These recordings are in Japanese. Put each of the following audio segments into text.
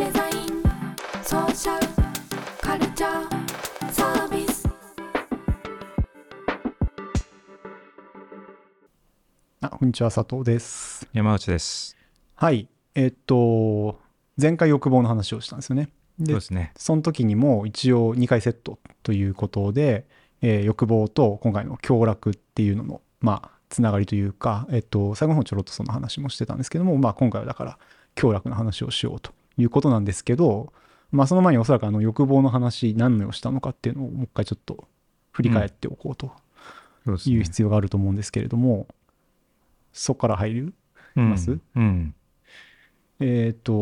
デザインソーシャルカルチャーサービスあ、こんにちは、佐藤です。山内です。はい。えっと、前回欲望の話をしたんですよね。でそうで、すね。その時にも一応2回セットということで、えー欲望と今回の凶楽っていうのの、まあ、つながりというか、えっと、最後の方ちょろっとその話もしてたんですけども、まあ、今回はだから、凶楽の話をしようということなんですけど、まあ、その前におそらくあの欲望の話、何のをしたのかっていうのをもう一回ちょっと振り返っておこうと。いう必要があると思うんですけれども、そこから入るうんます？うん。えっ、と、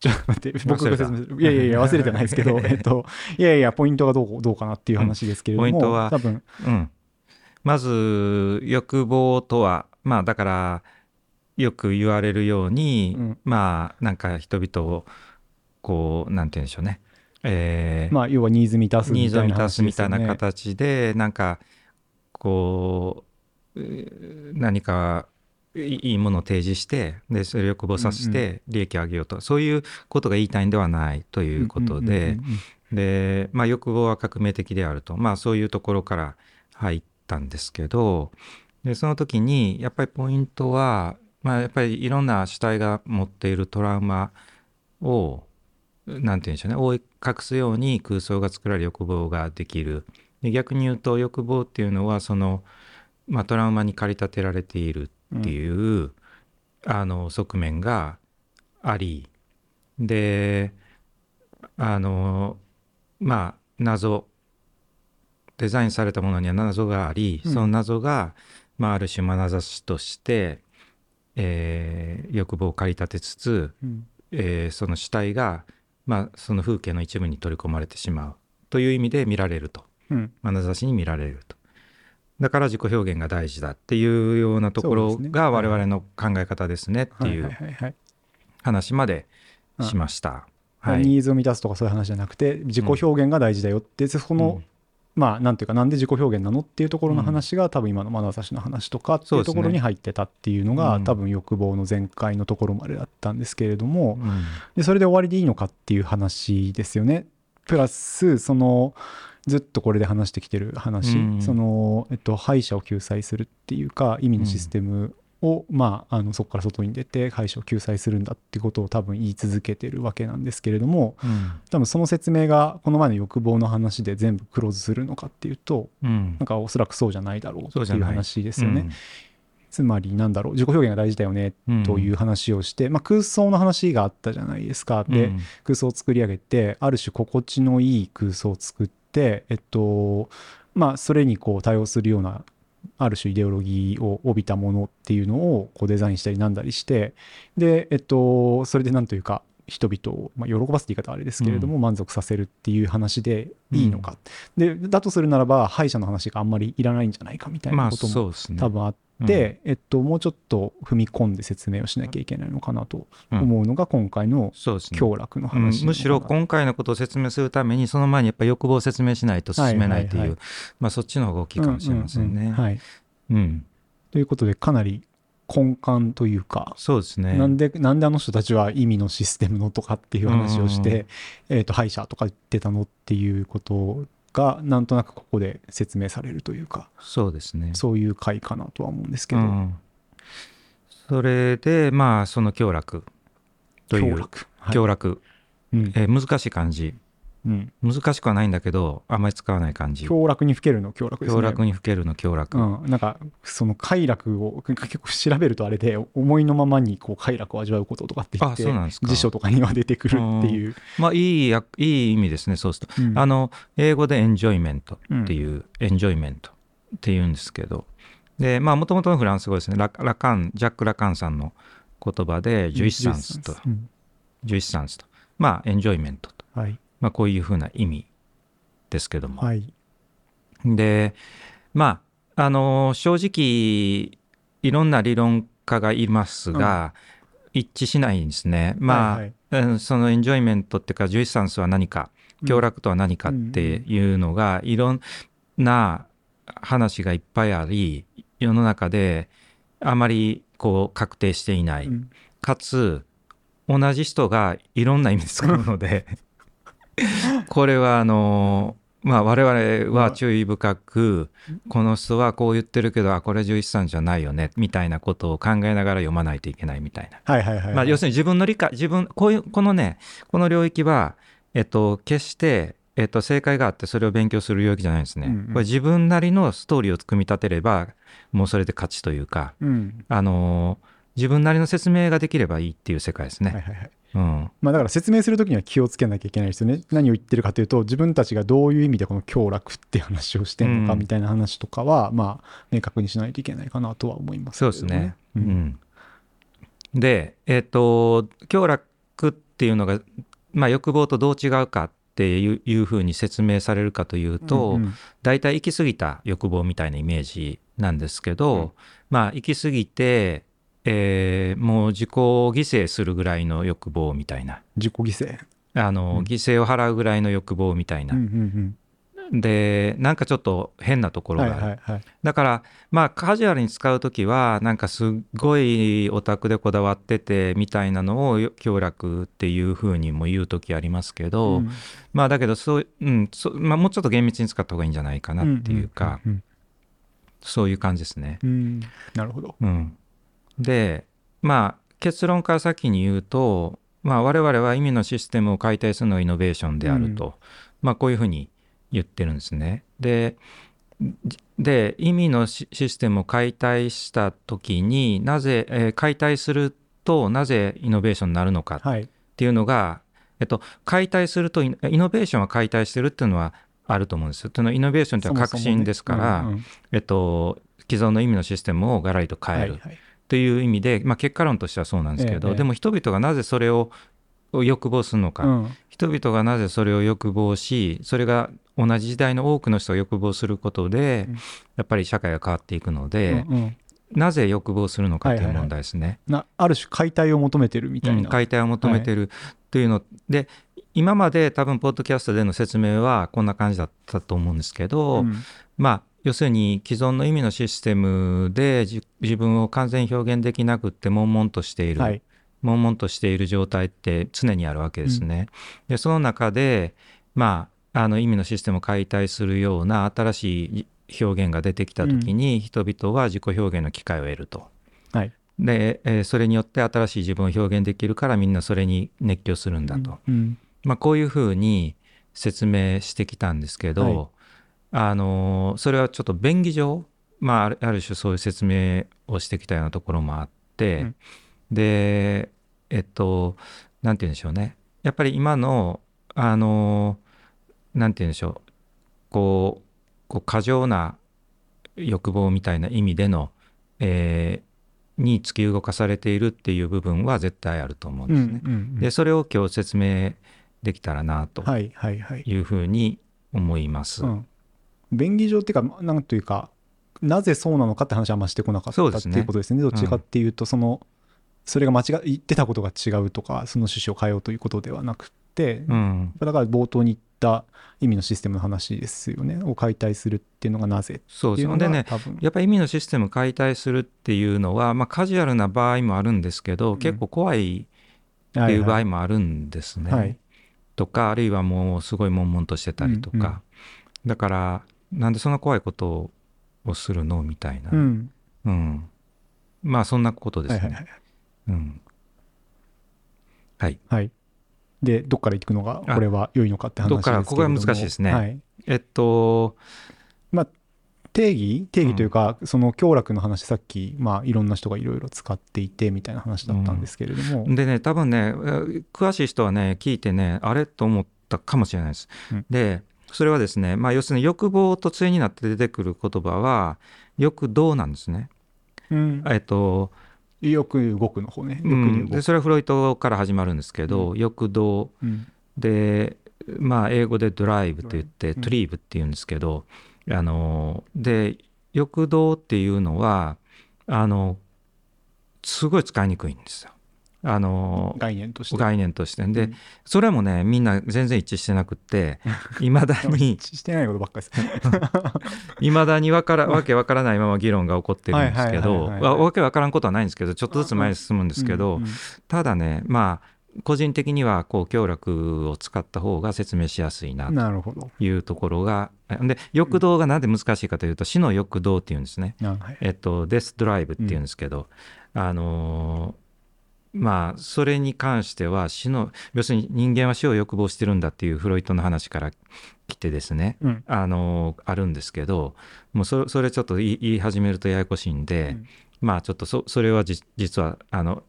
ちょっと待って、僕が説明する。いやいやいや、忘れてないですけど、えっと、いやいや、ポイントがどうどうかなっていう話ですけれども、うんポイントは多分、うん。まず、欲望とは、まあ、だから、よく言われるように、うん。まあ、なんか人々を、こう、なんて言うんでしょうね。えーまあ、要はニーズ満たすみたいなニーズを満たすみたいな形で、なんか、こう、何かいいものを提示して、で、それを欲望させて利益を上げようと、そういうことが言いたいんではないということで、うんうんうんうん。で、まあ、欲望は革命的であると、まあ、そういうところから入ったんですけど、で、その時に、やっぱりポイントは、まあ、やっぱりいろんな主体が持っているトラウマを、なんて言うんでしょうね、覆い隠すように空想が作られ欲望ができる。で逆に言うと、欲望っていうのは、その、まあ、トラウマに駆り立てられているっていう、あの側面があり。であのまあ謎デザインされたものには謎があり、うん。その謎が、まあ、ある種眼差しとして、えー欲望を駆り立てつつ、うん。えーその主体が、まあ、その風景の一部に取り込まれてしまうという意味で見られると。うん。眼差しに見られると。だから自己表現が大事だっていうようなところが我々の考え方ですねっていはい。う話までしました。はい。ニーズを満たすとかそういう話じゃなくて、自己表現が大事だよって、その、まあ、なんていうか、なんで自己表現なのっていうところの話が、多分今の眼差しの話とかっていうところに入ってたっていうのが、うん。多分欲望の前回のところまでだったんですけれども、うん。でそれで終わりでいいのかっていう話ですよね。プラスそのずっとこれで話してきてる話、うん。その、えっと、敗者を救済するっていうか意味のシステムを、まあ、あのそこから外に出て敗者を救済するんだってことを多分言い続けてるわけなんですけれどもうん。多分その説明がこの前の欲望の話で全部クローズするのかっていうとうん。なんかおそらくそうじゃないだろうっていう話ですよね。つまりなんだろう自己表現が大事だよねうん。という話をして、まあ、空想の話があったじゃないですか。で、うん。空想を作り上げてある種心地のいい空想を作ってえっとまあそれにこう対応するようなある種イデオロギーを帯びたものっていうのをこうデザインしたりなんだりしてでえっとそれでなんというか人々を、まあ、喜ばすって言い方はあれですけれども、満足させるっていう話でいいのか、でだとするならば敗者の話があんまりいらないんじゃないかみたいまあなことも。多分あって、えっと、もうちょっと踏み込んで説明をしなきゃいけないのかなと思うのが今回のそうですね。凶楽のうん。話、むしろ今回のことを説明するためにその前にやっぱ欲望を説明しないと進めないという、はいはいはい。まあそっちの方が大きいかもしれませんね。うんうんうんはい、うん。ということでかなり根幹というか、そうですね。なんでなんであの人たちは意味のシステムのとかっていう話をして、えー、と敗者とか言ってたのっていうことがなんとなくここで説明されるというかそうですね。そういう回かなとは思うんですけど、うんそれでまあその凶楽という凶楽、はい。えー難しい漢字うん、難しくはないんだけどあんまり使わない漢字凶楽にふけるの？凶楽ですね。凶楽にふけるの凶楽、うん、なんかその快楽を結構調べるとあれで思いのままにこう快楽を味わうこととかって言ってあそうなんですか。辞書とかには出てくるっていう、まあいいやいい意味ですねそうすると、うん。あの英語でエンジョイメントっていう、エンジョイメントっていうんですけど。でまあもともとのフランス語ですね。ララカンジャック・ラカンさんの言葉でジュイッサンスと、うん。ジュイッサンスと。まあエンジョイメントと、はいまあ、こういうふうな意味ですけども、はい。でまああの正直いろんな理論家がいますが、一致しないんですね。まあ、はいはい。うんそのエンジョイメントっていうかジュイサンスは何か享楽とは何かっていうのが、いろんな話がいっぱいあり世の中であまりこう確定していない、うん。かつ同じ人がいろんな意味で使うので これはあのまあ我々は注意深くこの人はこう言ってるけどあこれ獣医師さんじゃないよねみたいなことを考えながら読まないといけないみたいな。はいはいはいはい。まあ、要するに自分の理解自分こういうこのねこの領域は、えっと、決して、えっと、正解があってそれを勉強する領域じゃないんですね。うんうんこれ自分なりのストーリーを組み立てればもうそれで勝ちというか、うん。あの自分なりの説明ができればいいっていう世界ですね。はいはいはい。うん、まあだから説明するときには気をつけなきゃいけないですよね。何を言ってるかというと、自分たちがどういう意味でこの享楽っていう話をしてるのかうんみたいな話とかは、まあ明確にしないといけないかなとは思いますけそうどですね。ううん。んで、えっ、と、享楽っていうのが、まあ、欲望とどう違うかっていういうふうに説明されるかというと、うんうん。大体行き過ぎた欲望みたいなイメージなんですけど、うん。まあ行き過ぎて、えーもう自己犠牲するぐらいの欲望みたいな自己犠牲。あの、うん犠牲を払うぐらいの欲望みたいな、うんうんでなんかちょっと変なとこうん。ろがある、はいはいはい。だからまあカジュアルに使う時はなんかすっごいオタクでこだわっててみたいなのを享楽っていうふうにも言う時ありますけど、うんまあだけどそう、うんそまあ、もうちょっと厳密に使った方がいいんじゃないかなっていうか、うんそういう感じですね。うんうんなるほど。うん、でまあ結論から先に言うと、まあ、我々は意味のシステムを解体するのがイノベーションであると、まあ、こういうふうに言ってるんですね。でじで意味のシシステムを解体した時になぜ、えー解体するとなぜイノベーションになるのかっはい。ていうのが、えっと、解体するとイノベーションは解体してるっていうのはあると思うんですよ。そのイノベーションっていうのは革新ですから、えっと、既存の意味のシステムをガラリとうんうん変えるはいはいという意味で、まあ、結果論としてはそうなんですけど、ええでも人々がなぜそれを欲望するのか、うん。人々がなぜそれを欲望しそれが同じ時代の多くの人が欲望することで、うん。やっぱり社会が変わっていくので、うんうん。なぜ欲望するのかというはいはいはい。問題ですね。なある種解体を求めてるみたいな。うん解体を求めてるというの、で今まで多分ポッドキャストでの説明はこんな感じだったと思うんですけど、うん。まあ要するに既存の意味のシステムでじ自分を完全に表現できなくって悶々としている、はい。悶々としている状態って常にあるわけですね。でその中でまああの意味のシステムを解体するような新しい表現が出てきた時に、人々は自己表現の機会を得ると。はい。で、えーそれによって新しい自分を表現できるからみんなそれに熱狂するんだと。うんまあ、こういうふうに説明してきたんですけど、はいあのそれはちょっと便宜上、まあ、ある種そういう説明をしてきたようなところもあって、うんでえっとなんて言うんでしょうねやっぱり今のあのなんて言うんでしょうこう過剰な欲望みたいな意味での、えーに突き動かされているっていう部分は絶対あると思うんうんうですね。んうんでそれを今日説明できたらなとはいはいはい。いうふうに思います。うん便宜上っていうか、なんというか、なぜそうなのかって話はあんましてこなかったっそうですね。ていうことですね。どっちかっていうと、その、それが間違言ってたことが違うとか、その趣旨を変えようということではなくて、うん、だから冒頭に言った意味のシステムの話ですよね。を解体するっていうのがなぜそうっていうですでね。やっぱり意味のシステム解体するっていうのは、まあ、カジュアルな場合もあるんですけど、うん。結構怖いっっていう場合ももあるんですね。はい。とかあるいはもうすごい悶々としてたりとか、うんうん。だからなんでそんな怖いことをするのみたいな、うん。うんまあそんなことですね。はいはいはい。うんはい、はい。で、どっから行くのが、あこれは良いのかって話ですけれどもどっから？ここが難しいですねはい。えっとまあ、定義？定義というか、その享楽の話さっき、まあ、いろんな人がいろいろ使っていてみたいな話だったんですけれども、でね多分ねえー詳しい人はね聞いてねあれと思ったかもしれないです。うんでそれはですね、まあ、要するに欲望と対になって出てくる言葉は欲動なんですね。うんえっとよく動くの方ね。うん。でそれはフロイトから始まるんですけど、欲動うんでまあ英語でドライブと言って、うんトリーブっていうんですけどあので欲動っていうのはあのすごい使いにくいんですよ。あの概念として。概念としてで、うんそれもねみんな全然一致してなくって いまだに一致してないことばっかりです。いまだにわからわけわからないまま議論が起こってるんですけどわわけわからんことはないんですけどちょっとずつ前に進むんですけど、うんうんただねまあ個人的にはこう強楽を使った方が説明しやすいなとなるほど。いうところがで欲動がなんで難しいかというと死の欲動っていうんですね。あはい。えっと、デスドライブっていうんですけど、あのーまあそれに関しては死の要するに人間は死を欲望してるんだっていうフロイトの話から来てですね、うん。あのーあるんですけどもうそそれちょっと言い始めるとややこしいんで、うんまあちょっとそそれはじ実はあの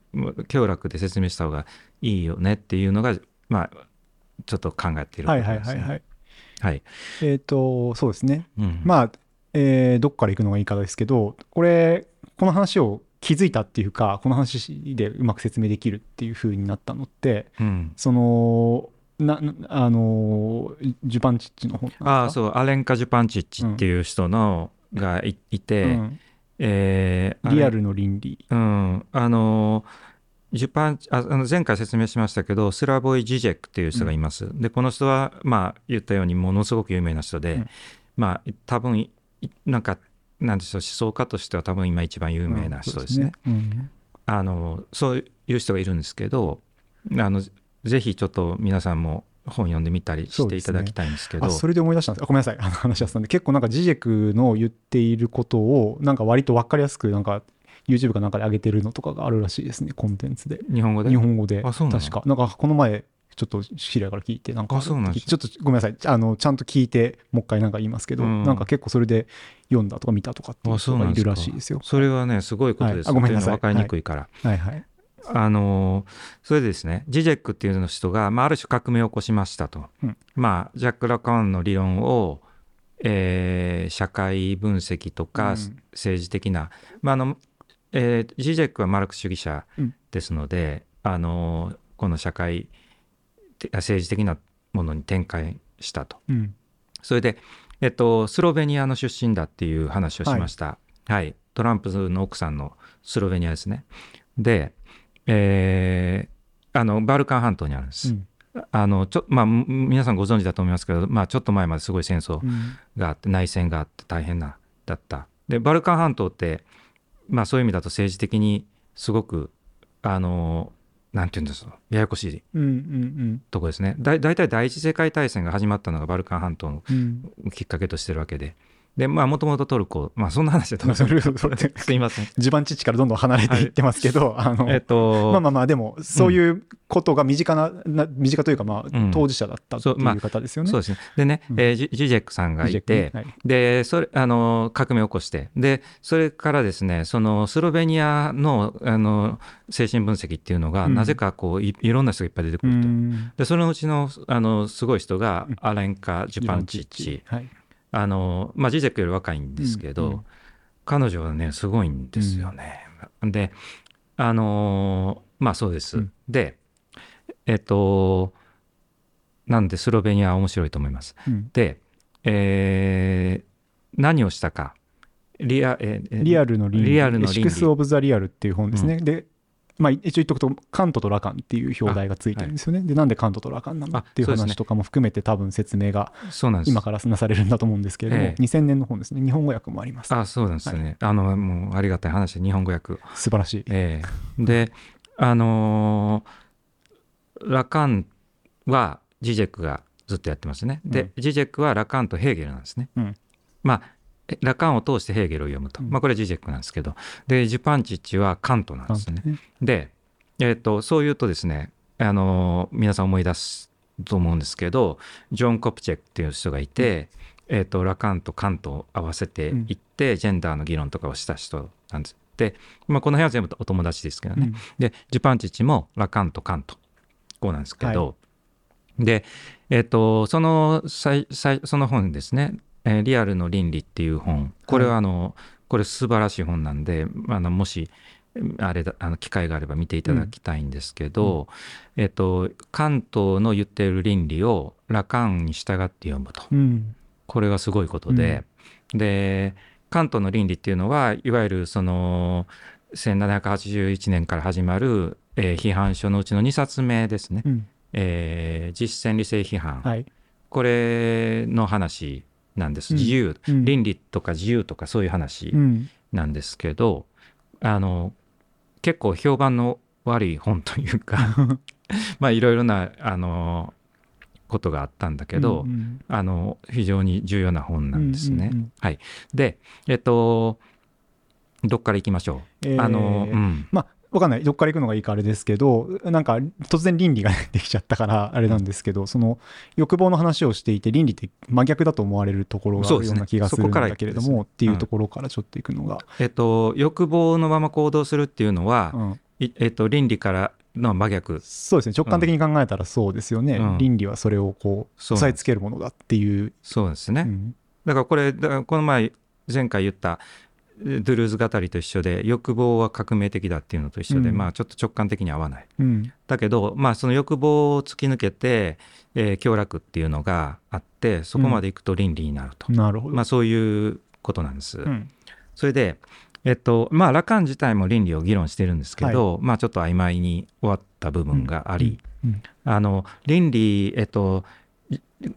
強楽で説明した方がいいよねっていうのがまあちょっと考えているはいはいはいはい。はいえっ、と、そうですね。うんまあ、えーどっから行くのがいいかですけど、これ、この話を気づいたっていうか、この話でうまく説明できるっていう風になったのって、うん。その、な、なあの、ジュパンチッチの本ああそうアレンカ・ジュパンチッチっていう人の、がいいて、うん。えーリアルの倫理。うん、あのジュパンああの前回説明しましたけどスラボイ・ジジェクっていう人がいます、でこの人はまあ言ったようにものすごく有名な人で、うん。まあ多分いなんかなんでしょう思想家としては多分今一番有名な人ですね,、うんあのそういう人がいるんですけどあのぜひちょっと皆さんも本読んでみたりしていただきたいんですけど。あそれで思い出したんです。あごめんなさい。あの話はしたん。で結構なんかジジェクの言っていることをなんか割と分かりやすくなんか YouTube かなんかで上げてるのとかがあるらしいですね。コンテンツで。日本語で？日本語で。あそうなの？確か。なんかこの前ちょっと知り合いから聞いてなんかちょっとごめんなさい。あのちゃんと聞いてもう一回なんか言いますけど、うん。なんか結構それで読んだとか見たとかっていう人がいるらしいですよ。それはねすごいことです、はい。あごめんなさい。分かりにくいから、はい。はい。あのそれでですねジジェックっていう人が、まあ、ある種革命を起こしましたと、うん。まあ、ジャック・ラカーンの理論を、えー社会分析とかうん。政治的な、まああのえージジェックはマルクス主義者うん。ですので、あのこの社会て政治的なものに展開したと。うんそれで、えっと、スロベニアの出身だっていう話をしました。はい。トランプの奥さんのスロベニアですね。で、えーあの、バルカン半島にあるんです。うんあの、ちょ、まあ、皆さんご存知だと思いますけど、まあ、ちょっと前まですごい戦争うんがあって、内戦があって大変な、だった。で、バルカン半島って、まあ、そういう意味だと政治的にすごく、あの、なんていうんですか、ややこしいうんうんとこですね。だ大体第一次世界大戦が始まったのがバルカン半島のうんうんきっかけとしてるわけで。で、まあ、もともとトルコ、まあ、そんな話でまあそれそれすいません。地盤地からどんどん離れていってますけど、あのえっと、まあまあまあ、でも、そういうことが身近な、な身近というか、まあうん、当事者だったってそうまあいう方ですよね。そうですね。でね、うんえージジジェックさんがいてはいで、それ、あの、革命を起こして、で、それからですね、そのスロベニアの、あの、精神分析っていうのが、うんなぜかこうい、いろんな人がいっぱい出てくうると。んで、そのうちの、あの、すごい人がうん、アレンカ・ジュパンチッチ。はい。あの、まあ、ジジェックより若いんですけど、うんうん彼女はね、すごいんですよね。で、あのーまあそうです。うんで、えっと、なんでスロベニアは面白いと思います？うんで、えー何をしたか。リア、えーリアルの。リアルのシクス・オブ・ザ・リアルっていう本ですね。で、まあ、一応言っとくと、カントとラカンっていう表題がついてるんですよね。で、なんでカントとラカンなのあっていう話とかも含めて、多分説明が。今からなされるんだと思うんですけれども、ええ2000年の本ですね。日本語訳もあります。あ、そうなんですね。あの、もうありがたい話で日本語訳。素晴らしい。ええで、あのーラカンはジジェクがずっとやってますね。で、ジジェクはラカンとヘーゲルなんですね。うんまあ、えラカンを通してヘーゲルを読むと。うんまあ、これはジジェクなんですけど。で、ジュパンチッチはカントなんですね。ねで、えっ、と、そう言うとですね、あのー皆さん思い出すと思うんですけど、ジョン・コプチェクっていう人がいて、えっ、と、ラカンとカントを合わせていって、ジェンダーの議論とかをした人なんです。で、まあ、この辺は全部お友達ですけどね。うんで、ジュパンチッチもラカンとカント。こうなんですけど、で、えっ、と、そのその本ですね、えーリアルの倫理っていう本。これはあの、これ素晴らしい本なんで、あの、もし、あれだ、あの、機会があれば見ていただきたいんですけど、えっ、と、関東の言っている倫理をラカンに従って読むと。うん。これがすごいことで、で関東の倫理っていうのはいわゆるその1781年から始まる、えー批判書のうちの2冊目ですね、うん。えー実践理性批判、はい。これの話なんです。うん。自由、うん。倫理とか自由とかそういう話うん。なんですけど、あの結構評判の悪い本というか まあいろいろなあのことがあったんだけど、うんうんあの非常に重要な本なんですね。うんうんうん。はい、でえっとどっから行きましょう？えーあのうん。まあわかんない。どっから行くのがいいかあれですけどなんか突然倫理ができちゃったからあれなんですけどその欲望の話をしていて倫理って真逆だと思われるところがあるような気がするんそこからだけれどですね。もっていうところからちょっと行くのが、えっと、欲望のまま行動するっていうのは、うん。いえっと、倫理からの真逆。そうですね。直感的に考えたらそうですよね、うん。倫理はそれをこう押さえつけるものだっていう、そうですね、うん。だからこれだからこの前前回言ったえドゥルーズ語りと一緒で欲望は革命的だっていうのと一緒で、うん。まあちょっと直感的に合わない。うん。だけど、まあ、その欲望を突き抜けて、えー享楽っていうのがあってそこまでいくと倫理になると、なるほど、まあ、そういうことなんです。うん。それで、えっとまあ、ラカン自体も倫理を議論してるんですけど、まあ、ちょっと曖昧に終わった部分があり、うん。あの倫理、えっと、精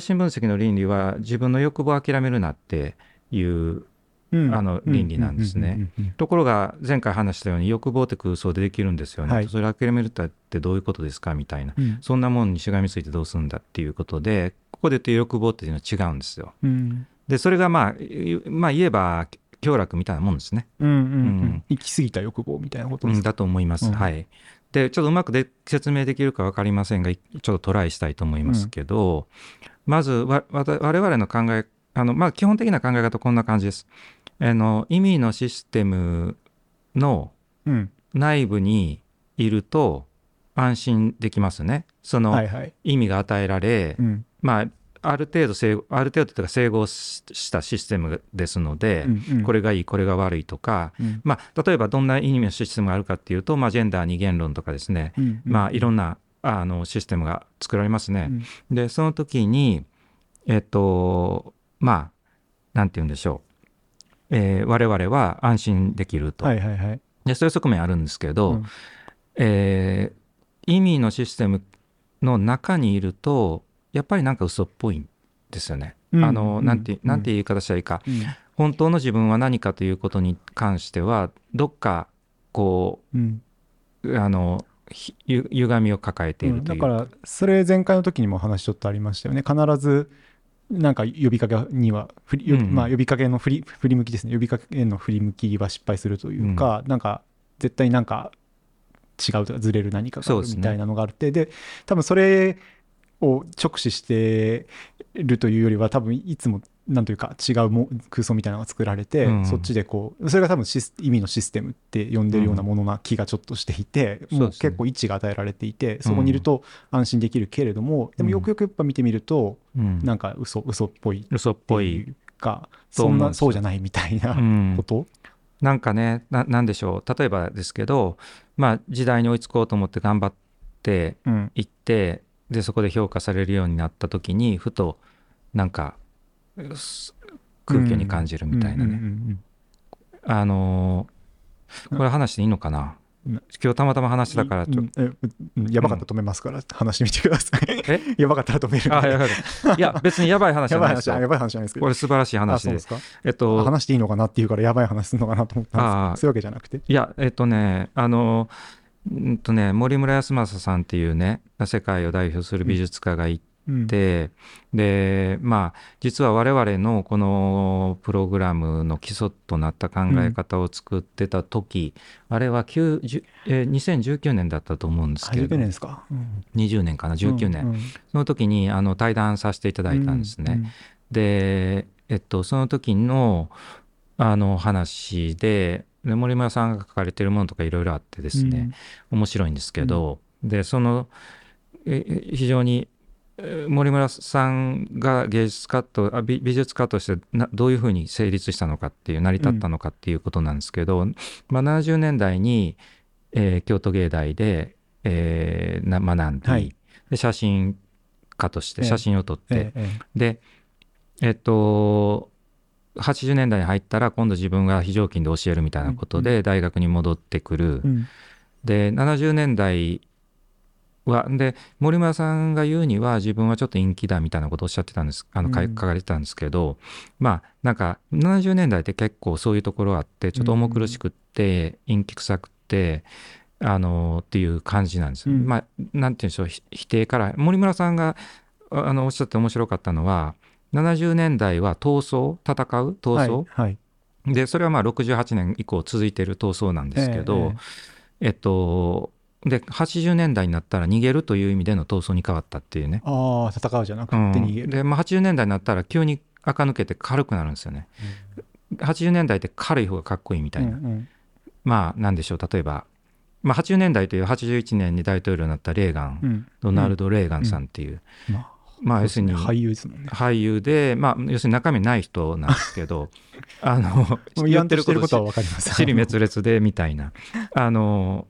神分析の倫理は自分の欲望を諦めるなっていううんあの倫理なんですね。ところが前回話したように欲望って空想でできるんですよね、はい。それ諦めるってどういうことですかみたいな。うん。そんなもんにしがみついてどうするんだっていうことでここで言ってる欲望っていうのは違うんですよ。うん。でそれがまあいまあ言えば享楽みたいなもんですね、行き過ぎた欲望みたいなことですか、うん。だと思います、うん。はい。でちょっとうまくで説明できるか分かりませんがいちょっとトライしたいと思いますけど、まずわ我々の考えあの、まあ、基本的な考え方こんな感じですあの意味のシステムのうん。内部にいると安心できますね。そのはいはい、意味が与えられ、うん。まあある程度ある程度というか整合ししたシステムですので、うんうん。これがいいこれが悪いとか、うん。まあ、例えばどんな意味のシステムがあるかっていうと、まあ、ジェンダー二元論とかですね、うんうん。まあ、いろんなあのシステムが作られますね。うん。でその時にえっとまあなんて言うんでしょう、えー我々は安心できると、はいはいはい。でそういう側面あるんですけど、うん。えー意味のシステムの中にいるとやっぱりなんか嘘っぽいんですよね。うん。あのなんてうん。なんて言い方したらいいか、うん。本当の自分は何かということに関してはどっかこうあの歪みを抱えているというだからそれ前回の時にも話ちょっとありましたよね。必ずなんか呼びかけにはうんうん。まあ、呼びかけの振り振り向きですね。呼びかけへの振り向きは失敗するというか、なんか絶対なんか違うとかずれる何かがあるみたいなのがあってで,、多分それを直視してるというよりは多分いつもなんというか違うも空想みたいなのが作られて、うん。そっちでこうそれが多分意味のシステムって呼んでるようなものな気がちょっとしていて、もううんそう結構位置が与えられていてそこにいると安心できるけれども、でもよくよくやっぱ見てみると、うん。なんか嘘嘘っぽい嘘っぽい、かそんなそうじゃないみたいなうん。こと、なんかねななんでしょう。例えばですけど、まあ、時代に追いつこうと思って頑張ってうん。いってでそこで評価されるようになった時にふとなんかす空虚に感じるみたいなね、あのーこれ話していいのかな？うん今日たまたま話したからちょっと、やばかったら止めますから、話してみてください。え？やばかったら止めるあやばいいや別にやばい話じやゃないですやばい話じゃないですけど。これ素晴らしいあ話ですか？えっと話していいのかなっていうからやばい話するのかなと思ったんですそういうわけじゃなくて。いやえっとねあのうんとね森村康正さんっていうね世界を代表する美術家がいでまあ実は我々のこのプログラムの基礎となった考え方を作ってた時、あれは90えー2019年だったと思うんですあ19けれど年ですか？うん20年かな？19年、うんうん。その時にあの対談させていただいたんですね。で、えっと、その時のあの話でで森村さんが書かれてるものとかいろいろあってですね、面白いんですけど、でそのえ非常にえ森村さんが芸術家とあ美美術家としてなどういうふうに成立したのかっていう成り立ったのかっていうことなんですけど、まあ、70年代に、えー京都芸大で、えーな学んで,、はい。で写真家としてええ。写真を撮って、えええでえっと80年代に入ったら今度自分が非常勤で教えるみたいなことで大学に戻ってくる、えうん。で70年代は。で森村さんが言うには自分はちょっと陰気だみたいなことをおっしゃってたんです。あの書かれてたんですけど、まあなんか70年代って結構そういうところがあってちょっと重苦しくって陰気臭くってあのっていう感じなんです。よ、うん。まあなんて言うんでしょうひ否定から。森村さんがああのおっしゃって面白かったのは70年代は闘争戦う闘争、はいはい。でそれはまあ68年以降続いている闘争なんですけど、え。えっとで80年代になったら逃げるという意味での闘争に変わったっていうね、ああ戦うじゃなくてうん逃げる、で、まあ、80年代になったら急に垢抜けて軽くなるんですよね。80年代って軽い方がかっこいいみたいな、うんうん。まあなんでしょう。例えば、まあ、80年代という81年に大統領になったレーガン、うん。ドナルド・レーガンさんっていう、まあまあ要するに俳優ですもんね。俳優で、まあ、要するに中身ない人なんですけど あの言わんとしてることはを分かります。尻滅裂でみたいな。あのうん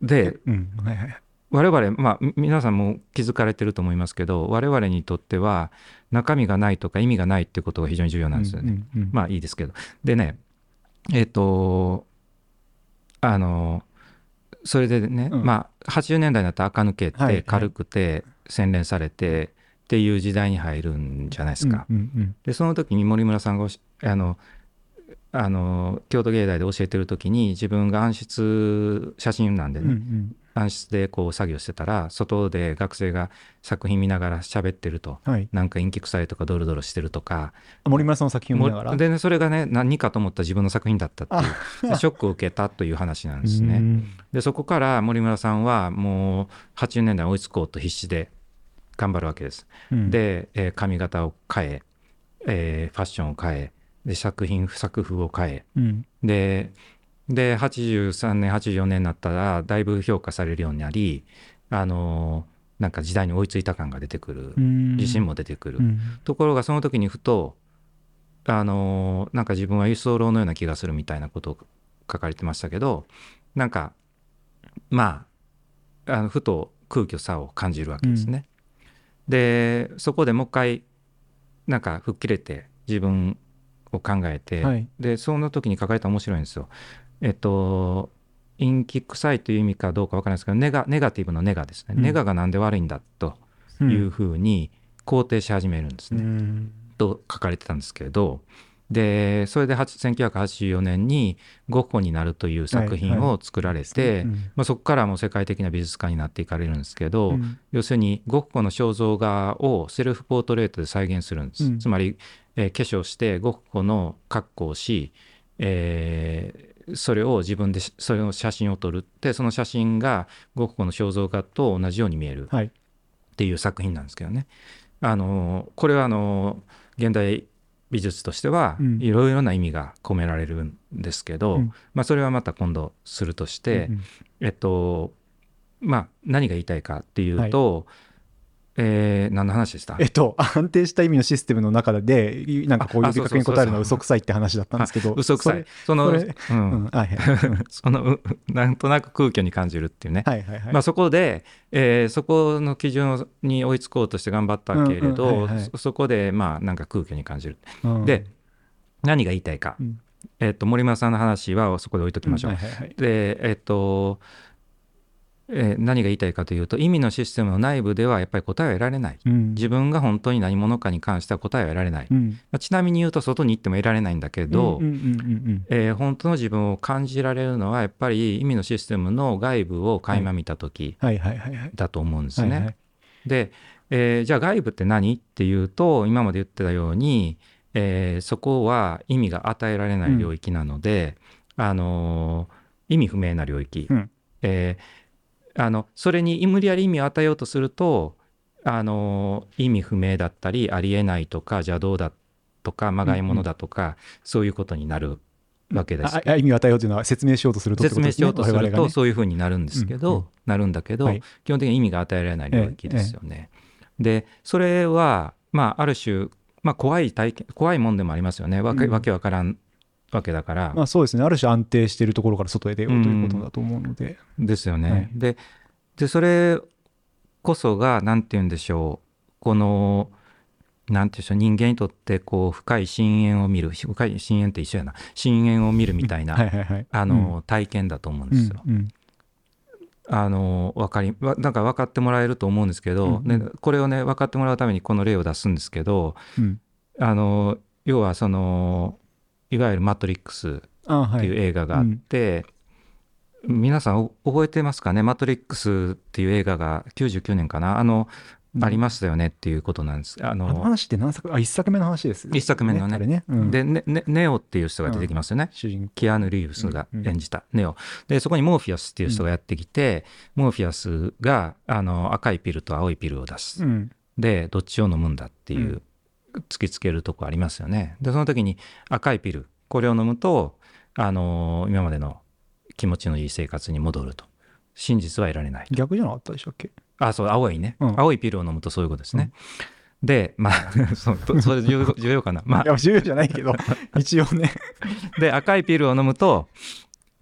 で我々、まあ、み皆さんも気づかれてると思いますけど我々にとっては中身がないとか意味がないってことが非常に重要なんですよね。まあいいですけど。でねえっ、とあのそれでね、うん。まあ80年代になったら垢抜けはいはい。て軽くて洗練されてっていう時代に入るんじゃないですか。でその時に森村さんがあのあの京都芸大で教えてる時に自分が暗室写真なんでね、うんうん。暗室でこう作業してたら外で学生が作品見ながら喋ってるとはい。なんか陰気臭いとかドロドロしてるとか森村さんの作品を見ながら？でねそれがね何かと思った自分の作品だったっていうでショックを受けたという話なんですね。うんでそこから森村さんはもう80年代追いつこうと必死で頑張るわけです。うん。で、えー髪型を変ええーファッションを変えで作品作風を変え。うん。でで83年84年になったらだいぶ評価されるようになりあのーなんか時代に追いついた感が出てくる。うん。自信も出てくる、うん。ところがその時にふとあのーなんか自分は輸送郎のような気がするみたいなことを書かれてましたけどなんかまああのふと空虚さを感じるわけですね。でそこでもう一回なんか吹っ切れて自分を考えて、はいでその時に書かれたら面白いんですよ。えっと陰気臭いという意味かどうかわからないですけどネガネガティブのネガですね、うんネガがなんで悪いんだというふうに肯定し始めるんですね。うんと書かれてたんですけれどでそれで8 1984年にゴッホになるという作品を作られて、うんまあ、そこからもう世界的な美術家になっていかれるんですけど、うん。要するにゴッホの肖像画をセルフポートレートで再現するんです、うん。つまり、えー化粧してゴッホの格好をし、えーそれを自分でしそれの写真を撮る。ってその写真がゴッホの肖像画と同じように見えるはい。っていう作品なんですけどね。あのこれはあの現代美術としてはうん。いろいろな意味が込められるんですけど、うん。まあ、それはまた今度するとして、うんえっとまあ何が言いたいかっていうと、えー何の話でした？えっと、安定した意味のシステムの中で、なんかこうあ呼びかけに応えるのは嘘くさいって話だったんですけど、嘘くさい。そのうそのう なんとなく空虚に感じるっていうね、はいはいはい。まあ、そこで、えーそこの基準に追いつこうとして頑張ったけれど、そそこでまあなんか空虚に感じる。うん。で何が言いたいか、うん。えっと森村さんの話はそこで置いときましょう。でえっと、えー何が言いたいかというと意味のシステムの内部ではやっぱり答えは得られない。うん。自分が本当に何者かに関しては答えは得られない。うん。まあちなみに言うと外に行っても得られないんだけど、本当の自分を感じられるのはやっぱり意味のシステムの外部を垣間見た時。だと思うんですね。で、えーじゃあ外部って何？っていうと今まで言ってたように、えーそこは意味が与えられない領域なので、あのー意味不明な領域、うん。えーあのそれに無理やり意味を与えようとすると、あのー意味不明だったりありえないとか邪道だとかまがいものだとか、そういうことになるわけです。意味を与えようというのは説明しようとするとって説明しようとする我々がね。とそういうふうになるんですけど、うんうん。なるんだけど、はい。基本的に意味が与えられない領域ですよね。でそれはまあある種、まあ、怖い体験怖いもんでもありますよね。わけわからんわけだから、まあそうですね。ある種安定しているところから外へ出ようということだと思うので。ですよね。はいででそれこそが何て言うんでしょうこのなんていうんでしょう人間にとってこう深い深淵を見る深い深淵って一緒やな深淵を見るみたいな。あの、体験だと思うんうん、ですよ。うんあの分かりわなんか分かってもらえると思うんですけど、うんうんね、これをね分かってもらうためにこの例を出すんですけどうんあの要はそのいわゆる「マトリックス」。っていう映画があって、皆さんお覚えてますかね「マトリックス」っていう映画が99年かな？あの、ありましたよねっていうことなんです。ああのの話って何作あ一作目の話です一作目のね。ね、うん。でねねネオっていう人が出てきますよね。主人公キアヌ・リーブスが演じた。ネオ。で、そこにモーフィアスっていう人がやってきて、モーフィアスがあの赤いピルと青いピルを出す。うん。で、どっちを飲むんだっていう、突きつけるとこありますよね。で、その時に赤いピル、これを飲むと、あの今までの気持ちのいい生活に戻ると。真実は得られない。逆じゃなかったでしたっけ？あ、そう、青いね。うん青いピルを飲むとそういうことですね。で、まあ、そそれ重要重要かな。まあい、や重要じゃないけど 一応ねで赤いピルを飲むと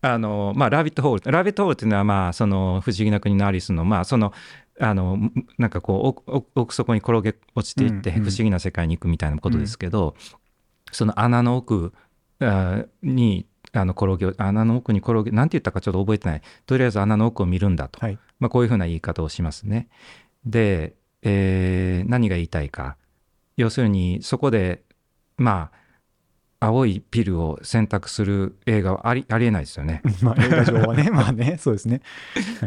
あのまあラビットホールラビットホールっていうのはまあその不思議な国のアリスのまあそのあのなんかこう奥奥底に転げ落ちていって不思議な世界に行くみたいなことですけど、その穴の奥あにあの転げ穴の奥に転げなんて言ったかちょっと覚えてない。とりあえず穴の奥を見るんだと、はい。まあ、こういうふうな言い方をしますね。で、えー何が言いたいか。要するにそこでまあ青いピルを選択する映画はありありえないですよね。まあ映画上はね。まあねそうですね。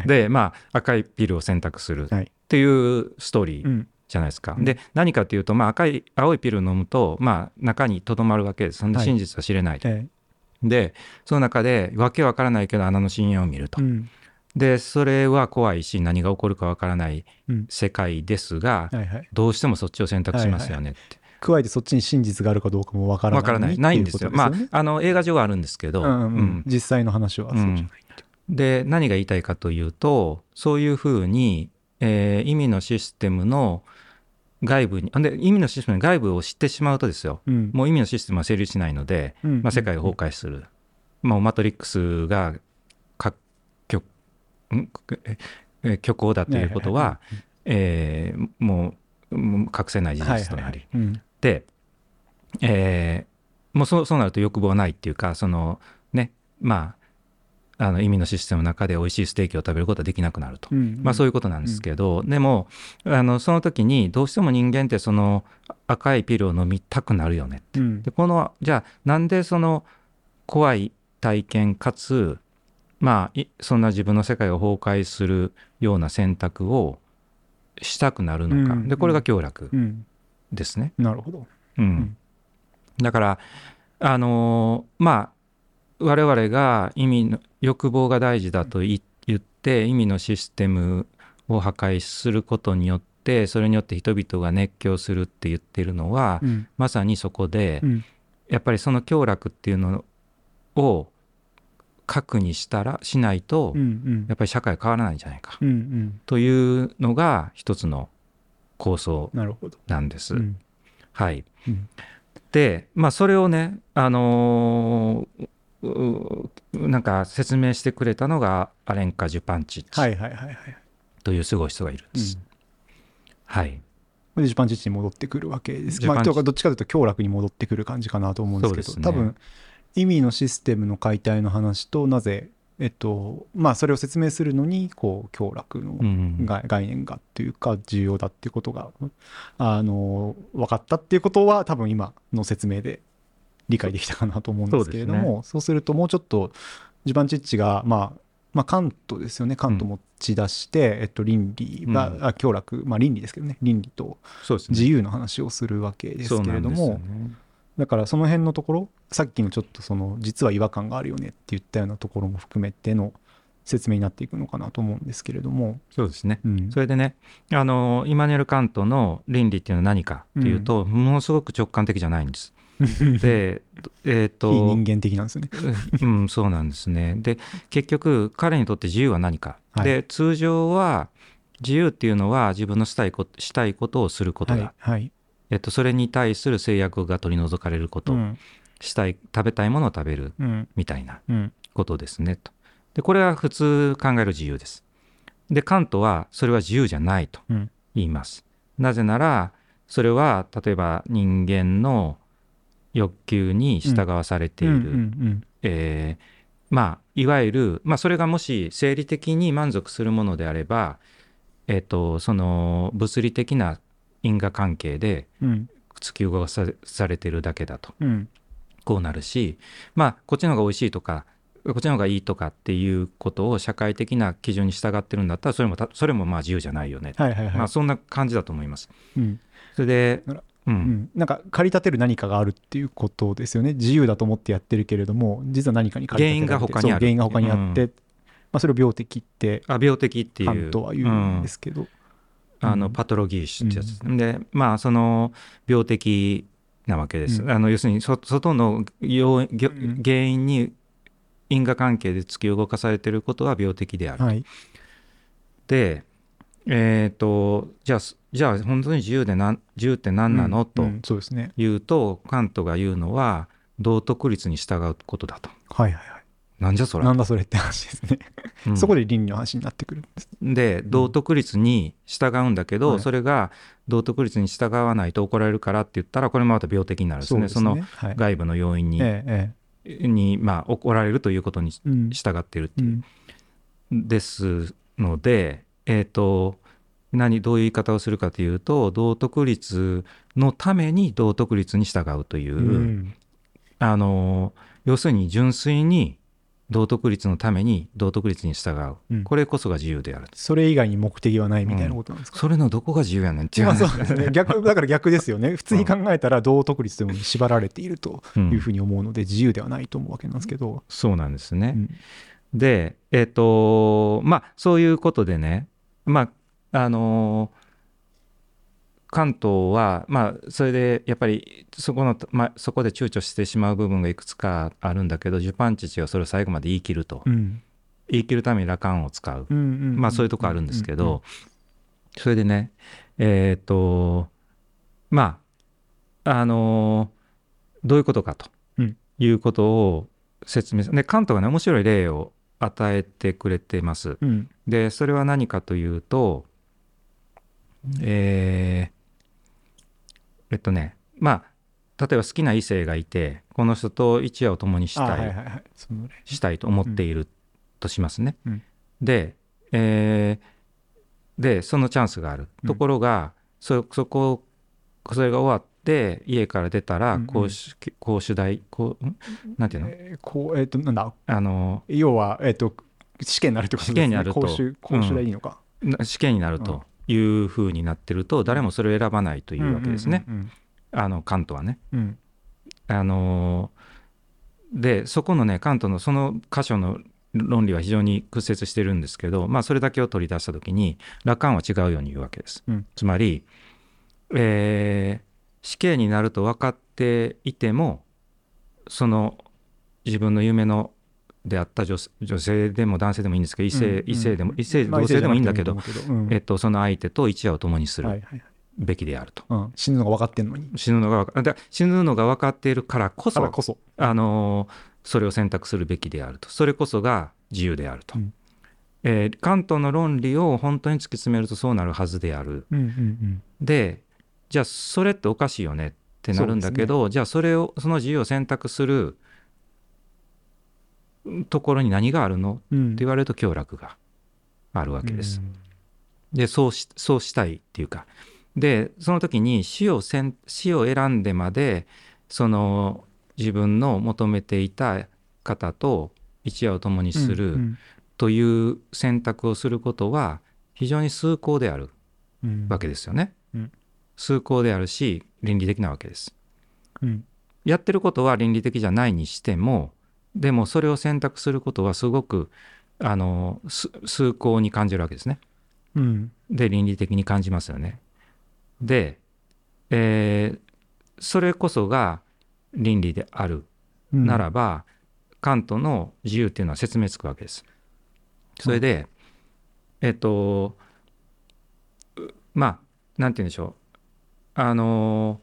でまあ赤いピルを選択するっはい。ていうストーリーうん。じゃないですか。うん。で何かというと、まあ、赤い青いピルを飲むと、まあ、中にとどまるわけです。そんなはい。真実は知れないと。えでその中でわけわからないけど穴の深淵を見ると。えうん。でそれは怖いし何が起こるかわからないうん。世界ですが、はいはい。どうしてもそっちを選択しますよねって。加えてそっちに真実があるかどうかもわからないわからない。ないんですよ。まあ、あの映画上はあるんですけど、うんうん。実際の話はそうじゃない、で何が言いたいかというとそういうふうに、えー意味のシステムの外部にあで意味のシステムの外部を知ってしまうとですよ。うん。もう意味のシステムは成立しないので、うんまあ、世界が崩壊する、もうマトリックスが各極ん？ええ虚構だということは、えーもう隠せない事はい実となり、はいはいうん。で、えーもうそうそうなると欲望はないっていうかそのねまああの意味のシステムの中で美味しいステーキを食べることはできなくなると、うんまあ、そういうことなんですけど、でもあのその時にどうしても人間ってその赤いピルを飲みたくなるよねうん。でこのじゃあなんでその怖い体験かつまあいそんな自分の世界を崩壊するような選択をしたくなるのか、うんでこれが凶楽。うんですね。なるほど。うん。ん。だからあのーまあ我々が意味の欲望が大事だとい言って意味のシステムを破壊することによってそれによって人々が熱狂するって言ってるのは、うん。まさにそこで、うん。やっぱりその凶楽っていうのを核にしたらしないと、やっぱり社会変わらないんじゃないか。というのが一つの構想なんです。うん。はい、うん。でまあそれをね、あのーなんか説明してくれたのがアレンカ・ジュパンチッチはいはいはいはい。というすごい人がいるんです。はい、でジパンチッチに戻ってくるわけです。ジパンチまあ、どっちかというと強楽に戻ってくる感じかなと思うんですけど。ね。多分意味のシステムの解体の話となぜ、えっとまあ、それを説明するのにこう強楽の概念がっていうか重要だっていうことがあの分かったっていうことは多分今の説明で理解できたかなと思うんですけれどもそう,、するともうちょっとジバンチッチが、まあ、まあカントですよね。カント持ち出して、えっと、倫理は、うん。あ強楽、まあ、倫理ですけどね。倫理と自由の話をするわけですけれども、ねだからその辺のところさっきのちょっとその実は違和感があるよねって言ったようなところも含めての説明になっていくのかなと思うんですけれども、そうですねうんそれでねあのイマニュエル・カントの倫理っていうのは何かっていうと、ものすごく直感的じゃないんです。でえっ、と非人間的なんですよね。うん、そうなんですね。で結局彼にとって自由は何か。はいで通常は自由っていうのは自分のしたいことしたいことをすることだ、はいはいえっと、それに対する制約が取り除かれること、うん。したい食べたいものを食べる。うん。みたいなうん。ことですね。と。でこれは普通考える自由です。でカントはそれは自由じゃないとうん。言います。なぜならそれは例えば人間の欲求に従わされている、まあいわゆる、まあ、それがもし生理的に満足するものであれば、えっとその物理的な因果関係でうん。突き動かさされてるだけだと。うん。こうなるしまあこっちの方が美味しいとかこっちの方がいいとかっていうことを社会的な基準に従ってるんだったらそれもたそれもまあ自由じゃないよね、はいはいはい、まあ、そんな感じだと思います。うん。それでううん。ん、なんか駆り立てる何かがあるっていうことですよね。自由だと思ってやってるけれども実は何かに駆り立てられて原因が他にある。原因が他にあって、まあ、それを病的ってあ病的っていう。カントは言うんですけど、あのうんパトロギーシュってやつです、でまあその病的なわけです、うん。あの要するにそ外の要原因に因果関係で突き動かされていることは病的である、はい。でえっ、とじゃあじゃあ本当に自由でなん自由って何なの、うん。とうん。そうですね。言うとカントが言うのは道徳律に従うことだと。はいはいはいなんじゃそれ？なんだそれって話ですね、うん。そこで倫理の話になってくるんです。で道徳律に従うんだけど、はい。それが道徳律に従わないと怒られるからって言ったらこれもまた病的になるんですね。そのはい、外部の要因に,、ええにまあ、怒られるということに従っているってういうん。ですので、えっ、と何どういう言い方をするかというと道徳律のために道徳律に従うという、うん。あの要するに純粋に道徳律のために道徳律に従う、うん。これこそが自由である。それ以外に目的はないみたいなことなんですか、それのどこが自由やねん。っていうまあ話そう。ですね逆だから逆ですよね。普通に考えたら道徳律というものに縛られているとうんいうふうに思うので自由ではないと思うわけなんですけど、そうなんですね。うん。で、えっ、と、まあ、そういうことでね、まあ、あの関東は、まあ、それでやっぱりそこの、まあ、そこで躊躇してしまう部分がいくつかあるんだけど、ジュパンチチはそれを最後まで言い切ると。うん言い切るために羅漢を使う。うんうんまあ、そういうとこあるんですけうんうんど、それでね、えっ、と、まあ、あのどういうことかとうんいうことを説明すで、関東がね、面白い例を与えてくれてます。うんで、それは何かというと、えーえっとね、まあ、例えば好きな異性がいて、この人と一夜を共にしあたい、はいはいはい。したいと思っているとしますね。うん。で、えーで、そのチャンスがある。うん。ところが、そそこ、それが終わって、家から出たら、うんうん。公主公主代、こう、ん？なんていうの？えーこうえっ、となんだ？あの、要はえっ、と試験になるってことですね。試験になると。講習講習でいいのか、な試験になるというふうになってると、誰もそれを選ばないというわけですね。うんあの、関東はね。うんうんあのでそこのね関東のその箇所の論理は非常に屈折してるんですけど、まあ、それだけを取り出した時に羅漢は違うように言うわけです。うんつまり、えー死刑になると分かっていてもその自分の夢のであった女女性でも男性でもいいんですけど異性,、うん異性でも異性まあ同性でもいいんだけど、えっと、その相手と一夜を共にするべきであると。うん、死ぬのが分かってんのに。死ぬのがわかだ死ぬのが分かっているからこそこそ。あのそれを選択するべきであると。それこそが自由であると、うん。えー関東の論理を本当に突き詰めるとそうなるはずである。でじゃあそれっておかしいよねってなるんだけど、じゃあそれをその自由を選択するところに何があるの？ってうん言われると享楽があるわけです。うん。でそうしそうしたいっていうか。でその時に死をせん死を選んでまでその自分の求めていた方と一夜を共にするうん。という選択をすることは非常に崇高であるうん。わけですよね。うん。崇高であるし倫理的なわけです。うん。やってることは倫理的じゃないにしてもでもそれを選択することはすごくあのす崇高に感じるわけですね。うんで倫理的に感じますよね。で、えーそれこそが倫理であるうんならば、カントの自由っていうのは説明つくわけです。それで、えっとうまあなんて言うんでしょうあの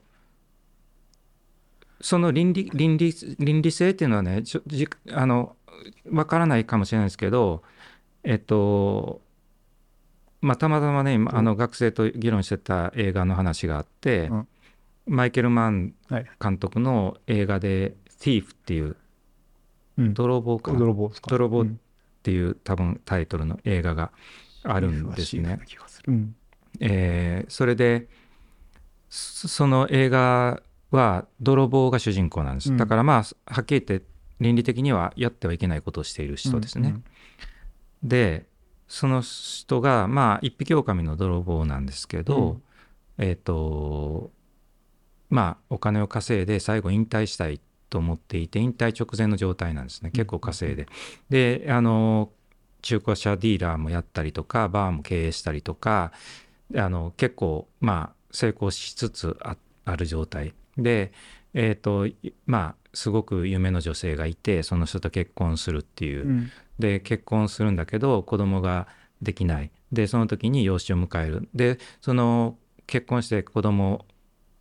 その倫理倫理倫理性っていうのはねちょじあのわからないかもしれないですけどえっとまあたまたまね今あの学生と議論してた映画の話があって、うん。マイケル・マンはい。監督の映画で「Thief」っていううん。泥棒か泥棒泥棒うん。ていう多分タイトルの映画があるんですね。すえーそれでそその映画は泥棒が主人公なんです、うん。だからまあはっきり言って倫理的にはやってはいけないことをしている人ですね。でその人がまあ一匹狼の泥棒なんですけど、えっ、とまあお金を稼いで最後引退したいと思っていて引退直前の状態なんですね。結構稼いで。であの中古車ディーラーもやったりとかバーも経営したりとかあの結構まあ成功しつつあある状態でえっ、とまあすごく夢の女性がいてその人と結婚するっていう、うん。で結婚するんだけど子供ができない。でその時に養子を迎える。でその結婚して子供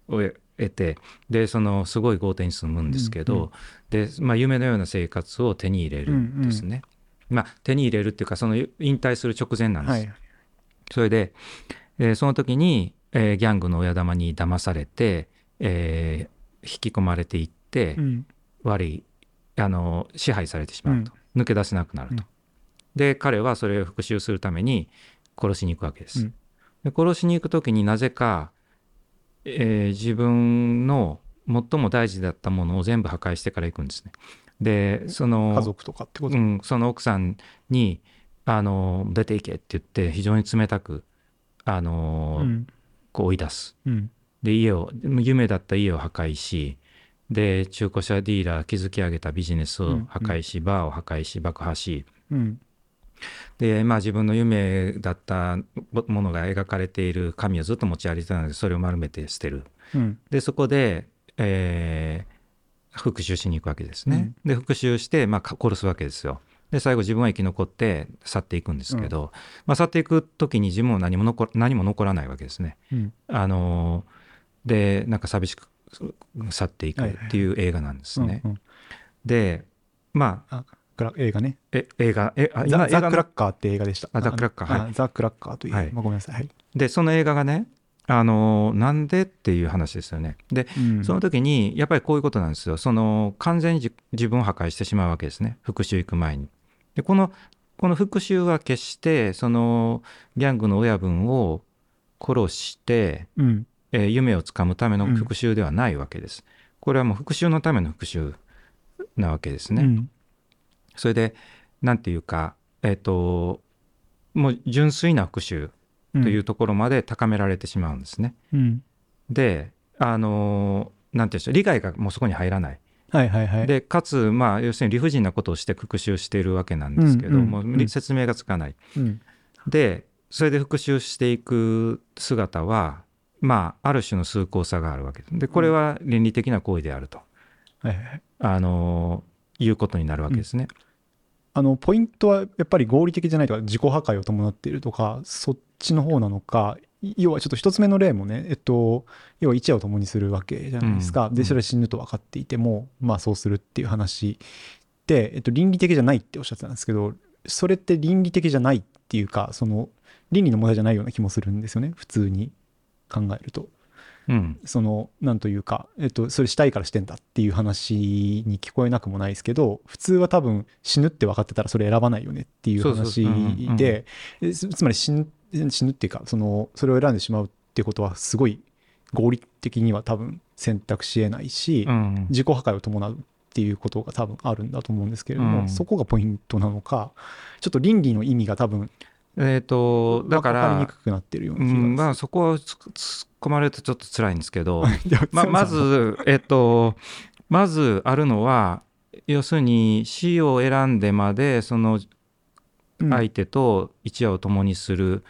を得てでそのすごい豪邸に住むんですけど、うんうんで、まあ、夢のような生活を手に入れるんですね。まあ、手に入れるっていうかその引退する直前なんです。はい。それで、えーその時に、えーギャングの親玉に騙されて、えー引き込まれていって、うん。悪いあの支配されてしまうと、抜け出せなくなると、で彼はそれを復讐するために殺しに行くわけです、うん。で殺しに行く時になぜか、えー自分の最も大事だったものを全部破壊してから行くんですね。でその家族とかってこと、うん、その奥さんにあの出ていけって言って非常に冷たくあの、うん。こう追い出す。うんで家を夢だった家を破壊しで中古車ディーラー築き上げたビジネスを破壊し、バーを破壊し爆破し。うん。でまあ自分の夢だったものが描かれている紙をずっと持ち歩いてたのでそれを丸めて捨てる。うん。でそこで、えー復讐しに行くわけですね、で復讐して、まあ、か殺すわけですよ。で最後自分は生き残って去っていくんですけど、まあ、去っていく時に自分は何も残何も残らないわけですね。うん。あのーでなんか寂しく去っていくっていう映画なんですね、でまあ映画ね。え映画えあザ・ザ・クラッカーって映画でした。あザクラッカーはい。あザ・クラッカーという、はい。まあ、ごめんなさい。はい、でその映画がねあのーなんでっていう話ですよね。でうん。その時にやっぱりこういうことなんですよ。その完全にじ自分を破壊してしまうわけですね。復讐行く前に。でこのこの復讐は決してそのギャングの親分を殺して、うんえー夢をつかむための復讐ではないわけです、これはもう復讐のための復讐なわけですね、うん。それでなんていうかえっ、ともう純粋な復讐というところまで高められてしまうんですね、うん。であのーなんていうんでしょう理解がもうそこに入らない。はいはいはい。でかつまあ要するに理不尽なことをして復讐しているわけなんですけど、うん。うん。もううん。説明がつかない。うん。でそれで復讐していく姿はまあある種の崇高さがあるわけです。でこれは倫理的な行為であると、はいはいはい。あのいうことになるわけですね。あのポイントはやっぱり合理的じゃないとか自己破壊を伴っているとかそっちの方なのか要はちょっと一つ目の例もねえっと要は一夜を共にするわけじゃないですか、うん。でそれは死ぬと分かっていてもまあそうするっていう話で、えっと、倫理的じゃないっておっしゃってたんですけどそれって倫理的じゃないっていうかその倫理の問題じゃないような気もするんですよね普通に考えると。うん。そのなんというか、えっと、それしたいからしてんだっていう話に聞こえなくもないですけど普通は多分死ぬって分かってたらそれ選ばないよねっていう話でえつつまり死ぬ死ぬっていうかそのそれを選んでしまうっていうことはすごい合理的には多分選択しえないし、うん。自己破壊を伴うっていうことが多分あるんだと思うんですけれども、うん。そこがポイントなのかちょっと倫理の意味が多分えっ、とだからまあそこをつ突っ込まれるとちょっと辛いんですけど まあ、まず、えっと、まずあるのは、要するに死を選んでまで、そのうん相手と一夜を共にする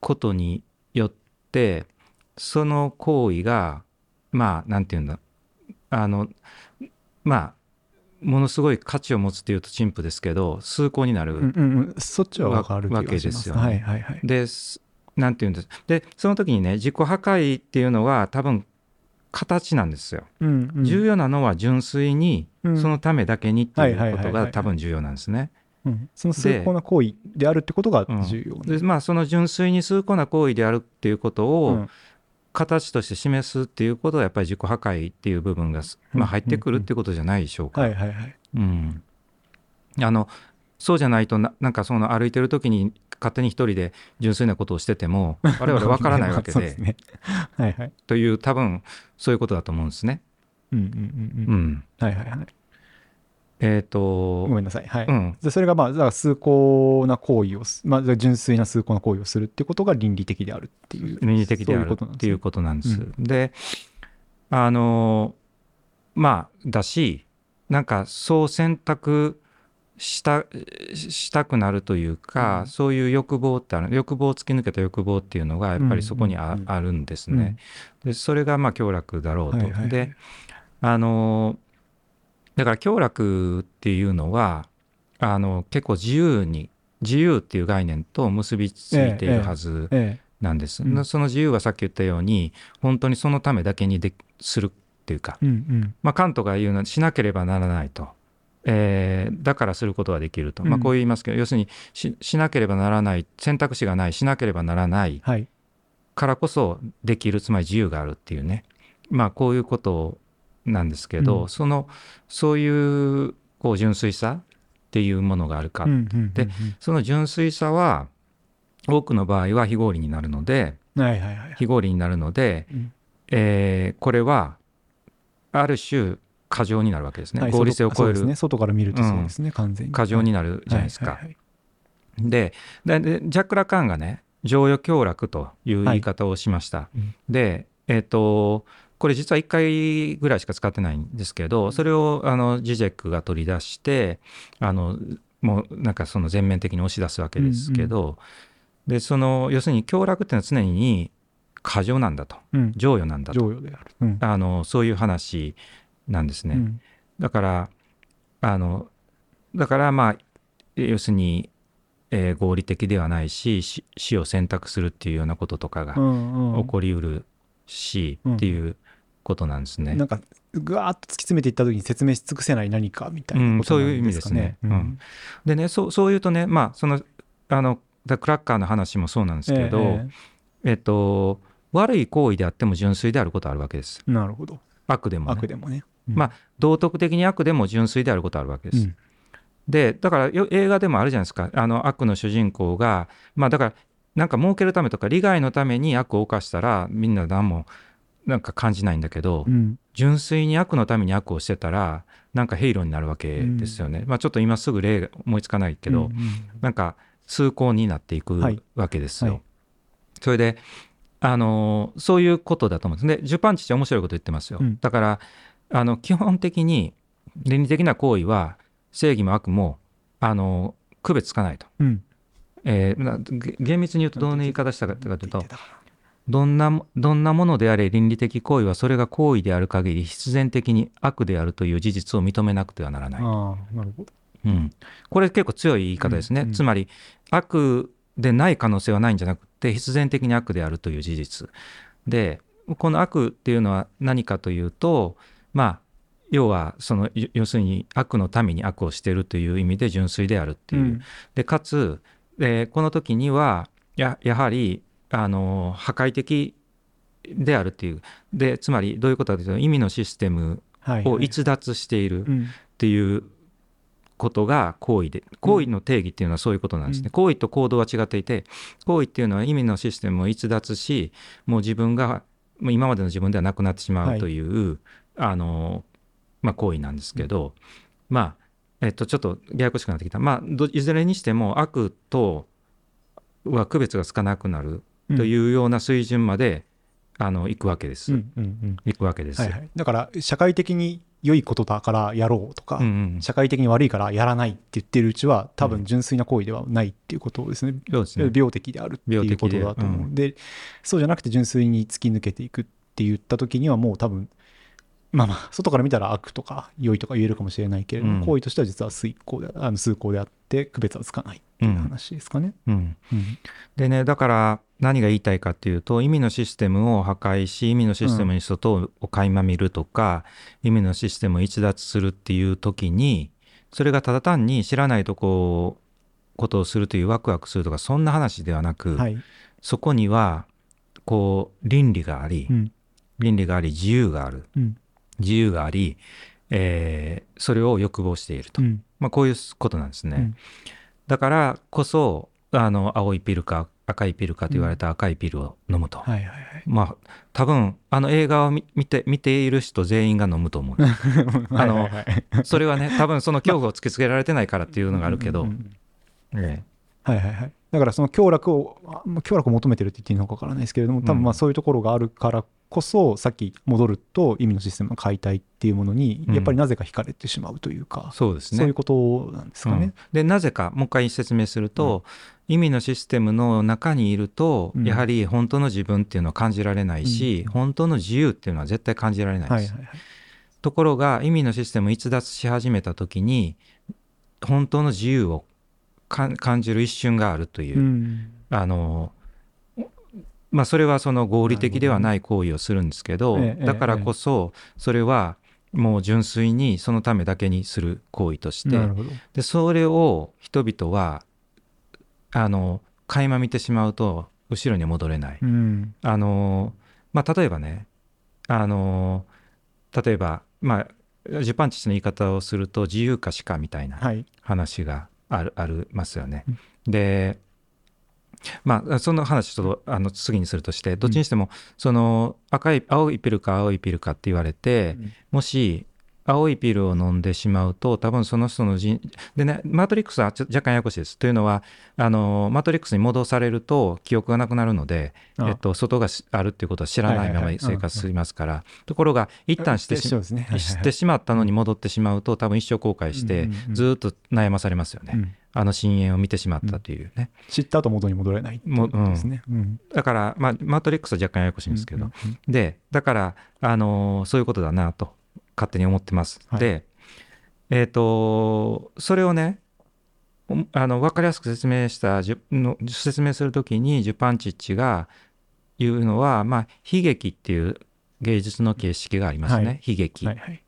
ことによって、その行為が、まあ、なんていうんだ、あの、まあ、ものすごい価値を持つっていうと陳腐ですけど、崇高になる。うんうんうん、そっちは分かるわけですよねはいはいはい。です。なんていうんです。で、その時にね、自己破壊っていうのは多分、形なんですよ。うんうん重要なのは純粋にうんそのためだけにっていうことが多分重要なんですね。うんその崇高な行為であるってことがうん重要でまあその純粋に崇高な行為であるっていうことをうん形として示すっていうことはやっぱり自己破壊っていう部分が、まあ、入ってくるっていうことじゃないでしょうか。あのそうじゃないとななんかその歩いてる時に勝手に一人で純粋なことをしてても 我々わからないわけですね。はいはい。という多分そういうことだと思うんですね。うんうんうんううん。んはいはいはい。えっ、とごめんなさい。はい。うんでそれがまあ、だから崇高な行為をす、まあ、純粋な崇高な行為をするっていうことが倫理的であるっていう。倫理的であるそういうことなんですねっていうことなんです。うであのまあだしなんかそう選択したしたくなるというか、うんそういう欲望ってある欲望を突き抜けた欲望っていうのがやっぱりそこにあ,、うんうんうんあるんですね。でそれがまあ享楽だろうと。はいはいはいであのだから享楽っていうのはあの結構自由に自由っていう概念と結びついているはずえなんです、うんその自由はさっき言ったように本当にそのためだけにでするっていうか、え。うんうん。まあ、カントが言うのはしなければならないと、えーだからすることができると、まあ、うんこう言いますけど、要するにししなければならない選択肢がないしなければならないはい。からこそできるつまり自由があるっていうねまあこういうことなんですけど、うん。そのそういうこう純粋さっていうものがあるか、うんうんうんでその純粋さは多くの場合は非合理になるのでうんはいはいはい。非合理になるので、うん。えーこれはある種過剰になるわけですね、はい合理性を超える。そうですね。外から見るとそうですね、完全に。過剰になるじゃないですか。はいはいはいでででジャック・ラカンがね情予享楽という言い方をしました。うん。でえっ、とこれ実は1回ぐらいしか使ってないんですけどそれをあのジジェックが取り出してあのもうなんかその全面的に押し出すわけですけど、でその要するに享楽っていうのは常に過剰なんだとうん。情予なんだとある。うん。あのそういう話なんですね。うんだからあのだからまあ要するに、えー合理的ではないし死死を選択するっていうようなこととかがうんうん起こりうるし、うんっていうことなんですね。なんかぐわーっと突き詰めていった時に説明し尽くせない何かみたいなうんことなんそういう意味ですね。かうん。でねそうそういうとねまあそのあのだクラッカーの話もそうなんですけど、ええっと悪い行為であっても純粋であることはあるわけです。えなるほど。悪でも、ね、悪でもね。まあ道徳的に悪でも純粋であることはあるわけです。でだからよ映画でもあるじゃないですか。あの悪の主人公が。まあだからなんか儲けるためとか利害のために悪を犯したらみんな何もなんか感じないんだけど、うん。うん純粋に悪のために悪をしてたらなんかヘイローになるわけですよね、まあちょっと今すぐ例が思いつかないけど、うんうんなんか崇高になっていくはい。わけですよ。はい。それであのーそういうことだと思うんです。でジュパンチって面白いこと言ってますよ、うん。だからあの基本的に倫理的な行為は正義も悪もあの区別つかないと、うん。えー厳密に言うとどんな言い方したかというとどんなどんなものであれ倫理的行為はそれが行為である限り必然的に悪であるという事実を認めなくてはならない、なああなるほど。うん、これ結構強い言い方ですね、うんうん。つまり悪でない可能性はないんじゃなくて必然的に悪であるという事実。でこの悪っていうのは何かというとまあ要はその要要するに悪のために悪をしているという意味で純粋であるっていう、うん。でかつ、えーこの時にはややはりあの破壊的であるっていう。でつまりどういうことかというと意味のシステムはいはいを逸脱しているっうん。ていうことが行為で行為の定義っていうのはそういうことなんですね、うん。行為と行動は違っていて行為っていうのは意味のシステムを逸脱しもう自分がもう今までの自分ではなくなってしまうという、あのまあ、行為なんですけど、まあえっとちょっとややこしくなってきた。まあどいずれにしても悪とは区別がつかなくなるというような水準まで、あの行くわけです、うんうんうん。行くわけです、はいはい。だから社会的に良いことだからやろうとか、うんうん。社会的に悪いからやらないって言ってるうちは多分純粋な行為ではないっていうことですね、そうですね。病的であるっていうことだと思う、病的でそうじゃなくて純粋に突き抜けていくって言った時にはもう多分まあまあ 外から見たら悪とか良いとか言えるかもしれないけれども、うん。行為としては実は遂行であの崇高であって区別はつかないっていう話ですかね。うん。うん。でねだから何が言いたいかっていうと意味のシステムを破壊し意味のシステムに外を垣間見るとか、意味のシステムを逸脱するっていう時にそれがただ単に知らないとこことをするというワクワクするとかそんな話ではなく、はい。そこにはこう倫理があり、うん。倫理があり自由があるうん。自由があり、えーそれを欲望していると、うん。まあ、こういうことなんですね。うん。だからこそあの青いピルカ赤いピルかと言われた赤いピルを飲むと、はいはいはい。まあ多分あの映画を見見て見ている人全員が飲むと思う。あのそれはね多分その恐怖を突きつけられてないからっていうのがあるけど、うんうんえはいはいはい。だからその強楽を、あまあ強楽を求めてるって言っていいのかわからないですけれども、多分まあそういうところがあるからこそ、さっき戻ると意味のシステムの解体っていうものに、うんやっぱりなぜか惹かれてしまうというかえ、そうですね。そういうことなんですかうん。ね。でなぜかもう一回説明すると、意味のシステムの中にいると、うん。やはり本当の自分っていうのは感じられないし、うん。本当の自由っていうのは絶対感じられないです、はいはいはい。ところが意味のシステムを逸脱し始めた時に本当の自由をか感じる一瞬があるという、うん。あのまあそれはその合理的ではない行為をするんですけどだからこそそれはもう純粋にそのためだけにする行為として。でそれを人々はあの垣間見てしまうと後ろに戻れない。うん。あのまあ例えばねあの例えばまあジュパンチチの言い方をすると自由か死かみたいなはい。話があるありますよねうん。でまあその話ちょっとあの次にするとしてどっちにしてもその赤い青いピルか青いピルかって言われてもし青いピルを飲んでしまうと多分その人の人でねマトリックスはちょ若干ややこしいです。というのはあのマトリックスに戻されると記憶がなくなるので、あえっと、外がしあるっていうことは知らないまま生活しますから。ところが一旦してしそうですね。はいはいはい。知ってしまったのに戻ってしまうと多分一生後悔してうんうんうん。ずーっと悩まされますよね、うん。あの深淵を見てしまったというね、知った後元に戻れないってことですね。うん。だから、まあ、マトリックスは若干ややこしいんですけど、うんうん。でだから、あのーそういうことだなと勝手に思ってます。はいでえっ、とそれをねおあの分かりやすく説明したの説明するときにジュパンチッチが言うのは、まあ、悲劇っていう芸術の形式がありますね、はい悲劇。はいはい。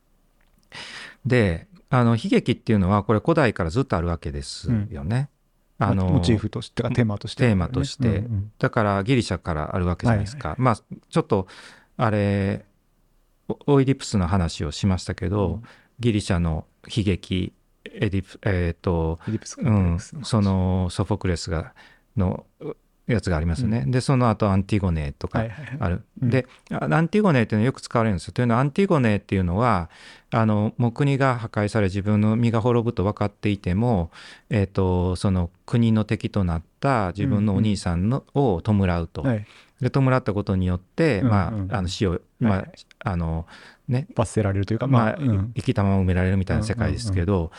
であの悲劇っていうのはこれ古代からずっとあるわけですよね。あのモチーフとしてかテーマとして、テーマとしてうんうんだからギリシャからあるわけじゃないですか。まあちょっとあれオオイディプスの話をしましたけど、うん。ギリシャの悲劇エディプえっ、と、フィリップスうん、そのソフォクレスがのやつがありますよね。でその後アンティゴネとかはいはいはい。ある。うん。であアンティゴネっていうのはよく使われるんですよ。というのはアンティゴネっていうのはあのもう国が破壊され自分の身が滅ぶと分かっていても、えー、とその国の敵となった自分のお兄さんの、を弔うと。はい。で弔ったことによって、うんまうん。あ、あの死を、まあはいあのね罰せられるというか、まあうん。生きたまま埋められるみたいな世界ですけど、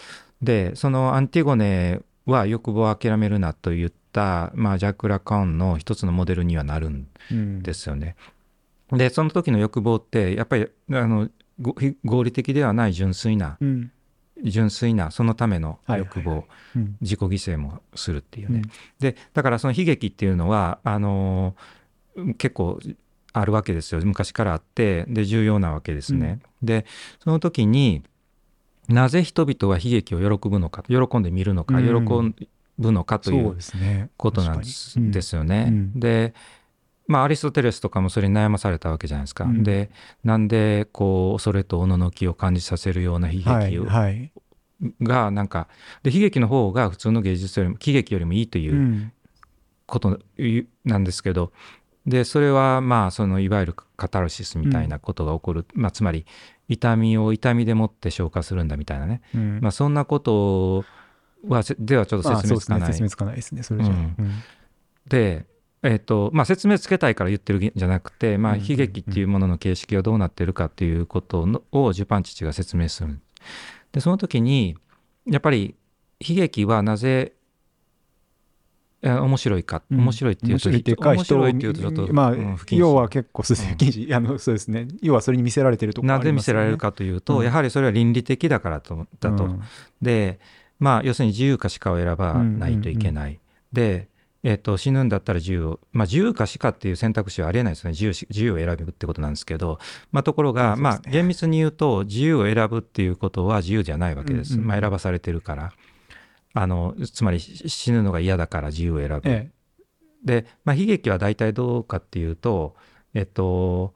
でそのアンティゴネは欲望を諦めるなと言った、まあ、ジャック・ラカーンの一つのモデルにはなるんうんですよね。でその時の欲望ってやっぱりあのご合理的ではない純粋なうん。純粋なそのための欲望、自己犠牲もするっていうね。うん。でだからその悲劇っていうのはあの結構あるわけですよ。昔からあってで重要なわけですね。でその時になぜ人々は悲劇を喜ぶのか喜んで見るのか、うん。喜ぶのかといそうことなんです,、よね。うん。でまあ、アリストテレスとかもそれに悩まされたわけじゃないですか。うん。でなんでこう恐れとおののきを感じさせるような悲はい劇をはいがなんかで悲劇の方が普通の芸術よりも喜劇よりもいいといううん。ことなんですけどでそれはまあそのいわゆるカタルシスみたいなことが起こる、まあ、つまり痛みを痛みでもって消化するんだみたいなね、うん。まあ、そんなことはせではちょっとあ説明つかない。そうですね。説明つかないですね。それじゃ、うん。うん。で、えっとまあ、説明つけたいから言ってるんじゃなくて、まあ、うん。悲劇っていうものの形式がどうなってるかっていうことのをジュパンチチが説明する。でその時にやっぱり悲劇はなぜえ面白いか、うん。面白いっていうと面白いっていうか面白いっていうとちょっと、まあ、要は結構す不謹慎あのそうですね。要はそれに見せられてるところなぜ見せられるかというと、うん。やはりそれは倫理的だからとだと、うん。でまあ要するに自由か死かを選ばないといけない、で、えっと死ぬんだったら自由を、まあ、自由か死かっていう選択肢はありえないですね。自由し自由を選ぶってことなんですけど、まあ、ところが、ね。まあ厳密に言うと自由を選ぶっていうことは自由じゃないわけです、うんうん。まあ、選ばされてるからあのつまり死ぬのが嫌だから自由を選ぶ、えで、まあ、悲劇は大体どうかっていうと、えっと、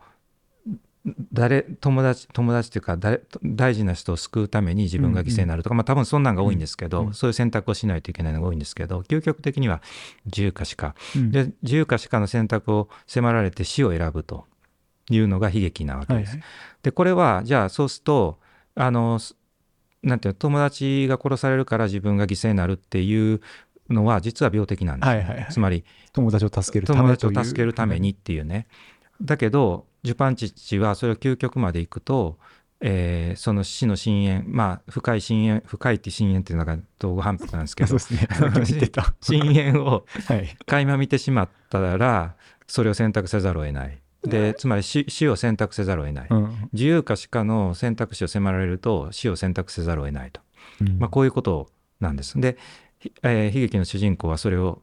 誰友達友達というか誰大事な人を救うために自分が犠牲になるとか、まあ多分そんなんが多いんですけど、うんそういう選択をしないといけないのが多いんですけど究極的には自由か死か。うん。で自由か死かの選択を迫られて死を選ぶというのが悲劇なわけです。はいはい。でこれはじゃあそうするとあのすなんていうの友達が殺されるから自分が犠牲になるっていうのは実は病的なんですよ、はいはいはい。つまり友達を助けるため友達を助けるためにっていうね。だけどジュパンチッチはそれを究極までいくと、えーその死の深淵まあ深い深淵深いって深淵っていうのが道後反復なんですけそうどですね。深淵を はい。垣間見てしまったらそれを選択せざるを得ない。でつまり死死を選択せざるを得ない。うん。自由か死かの選択肢を迫られると死を選択せざるを得ないと、うん。まあ、こういうことなんです。で、ひえー悲劇の主人公はそれを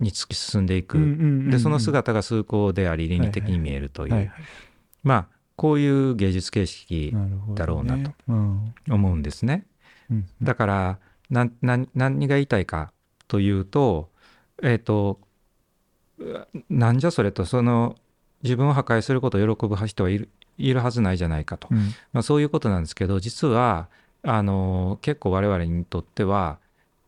に突き進んでいく、うんうんうんうんでその姿が崇高であり倫理的に見えるという、はいはい。まあこういう芸術形式だろうなとうん。思うんですね。うん。だからなんなん何が言いたいかというとえっ、とうなんじゃそれと。その自分を破壊することを喜ぶ人はいるいるはずないじゃないかと、うん。まあ、そういうことなんですけど実はあの結構我々にとっては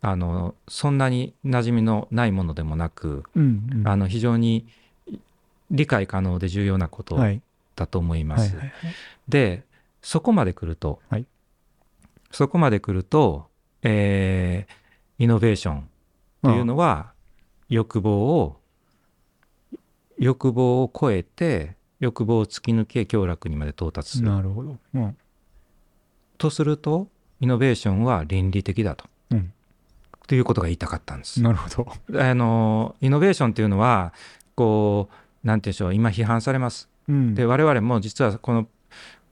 あのそんなに馴染みのないものでもなく、うんうん。あの非常に理解可能で重要なことはい。だと思います。はいはいはい。でそこまで来ると、はい。そこまで来ると、えーイノベーションっていうのは欲望を欲望を超えて欲望を突き抜け享楽にまで到達する。なるほどうんとするとイノベーションは倫理的だと。うんということが言いたかったんです。なるほど あのイノベーションっていうのはこうなんて言うんでしょう今批判されます。うんで我々も実はこの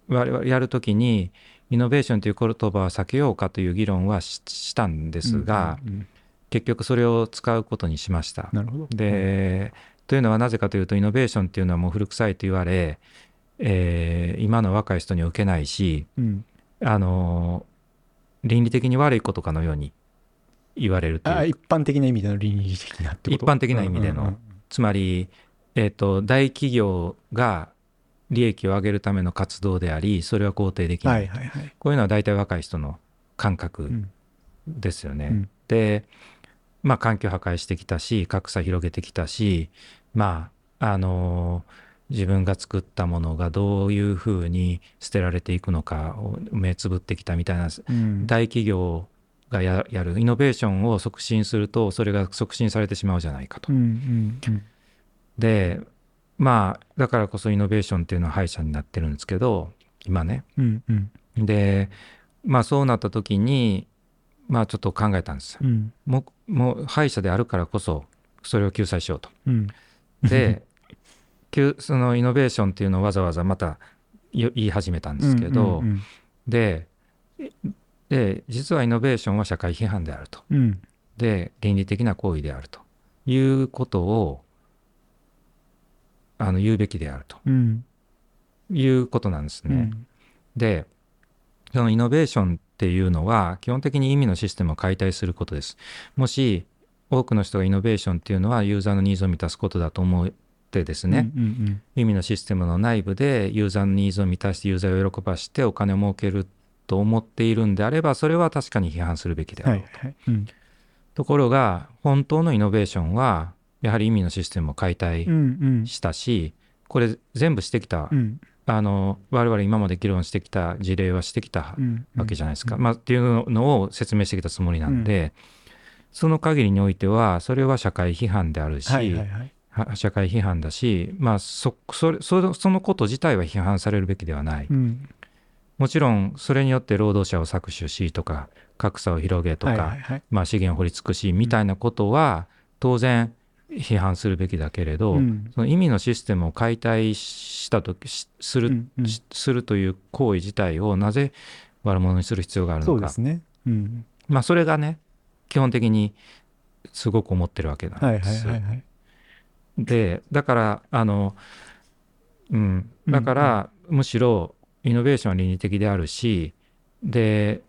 我々やるときにイノベーションという言葉は避けようかという議論はししたんですが、うんうんうん結局それを使うことにしました。なるほどで、というのはなぜかというとイノベーションっていうのはもう古臭いと言われ、えー今の若い人には受けないしうん。あの倫理的に悪いことかのように言われるという。あ一般的な意味での倫理的なってこと？一般的な意味での。うんうんうん。つまり、えー、と大企業が利益を上げるための活動でありそれは肯定できない、はいはいはい。こういうのは大体若い人の感う覚ん。ですよね。うん。でまあ環境破壊してきたし格差広げてきたしまああの自分が作ったものがどういうふうに捨てられていくのかを目つぶってきたみたいなうん大企業がややるイノベーションを促進するとそれが促進されてしまうじゃないかとうん。うんうんでまあだからこそイノベーションっていうのは敗者になってるんですけど今ね。うんうんでまあそうなった時にまあちょっと考えたんですよ。うんもうもう敗者であるからこそそれを救済しようと。うんで救そのイノベーションっていうのをわざわざまたよ言い始めたんですけど、うんでで実はイノベーションは社会批判であると。うんで倫理的な行為であるということをあの言うべきであるとうんいうことなんですね。うんでそのイノベーションっていうのは基本的に意味のシステムを解体することです。もし多くの人がイノベーションっていうのはユーザーのニーズを満たすことだと思ってですね、うんうん意味のシステムの内部でユーザーのニーズを満たしてユーザーを喜ばしてお金を儲けると思っているんであればそれは確かに批判するべきでうんはある、いはい。うん。ところが本当のイノベーションはやはり意味のシステムを解体うんうん。したしこれ全部してきた、うん。あの我々今まで議論してきた事例はしてきたうんわけじゃないですか、うんまあ、っていうのを説明してきたつもりなんで、その限りにおいてはそれは社会批判であるし、はいはいはい。は社会批判だし、まあ、そそれそのこと自体は批判されるべきではない、うん。もちろんそれによって労働者を搾取しとか格差を広げとか、はいはいはい。まあ、資源を掘り尽くしみたいなことは当然批判するべきだけれど、うん。その意味のシステムを解体したとする,うんうん。し、するという行為自体をなぜ悪者にする必要があるのか。そうですね。うん。まあそれがね基本的にすごく思ってるわけなんはいです。はいはいはいでだからあのうん。だから、むしろイノベーションは倫理的であるしで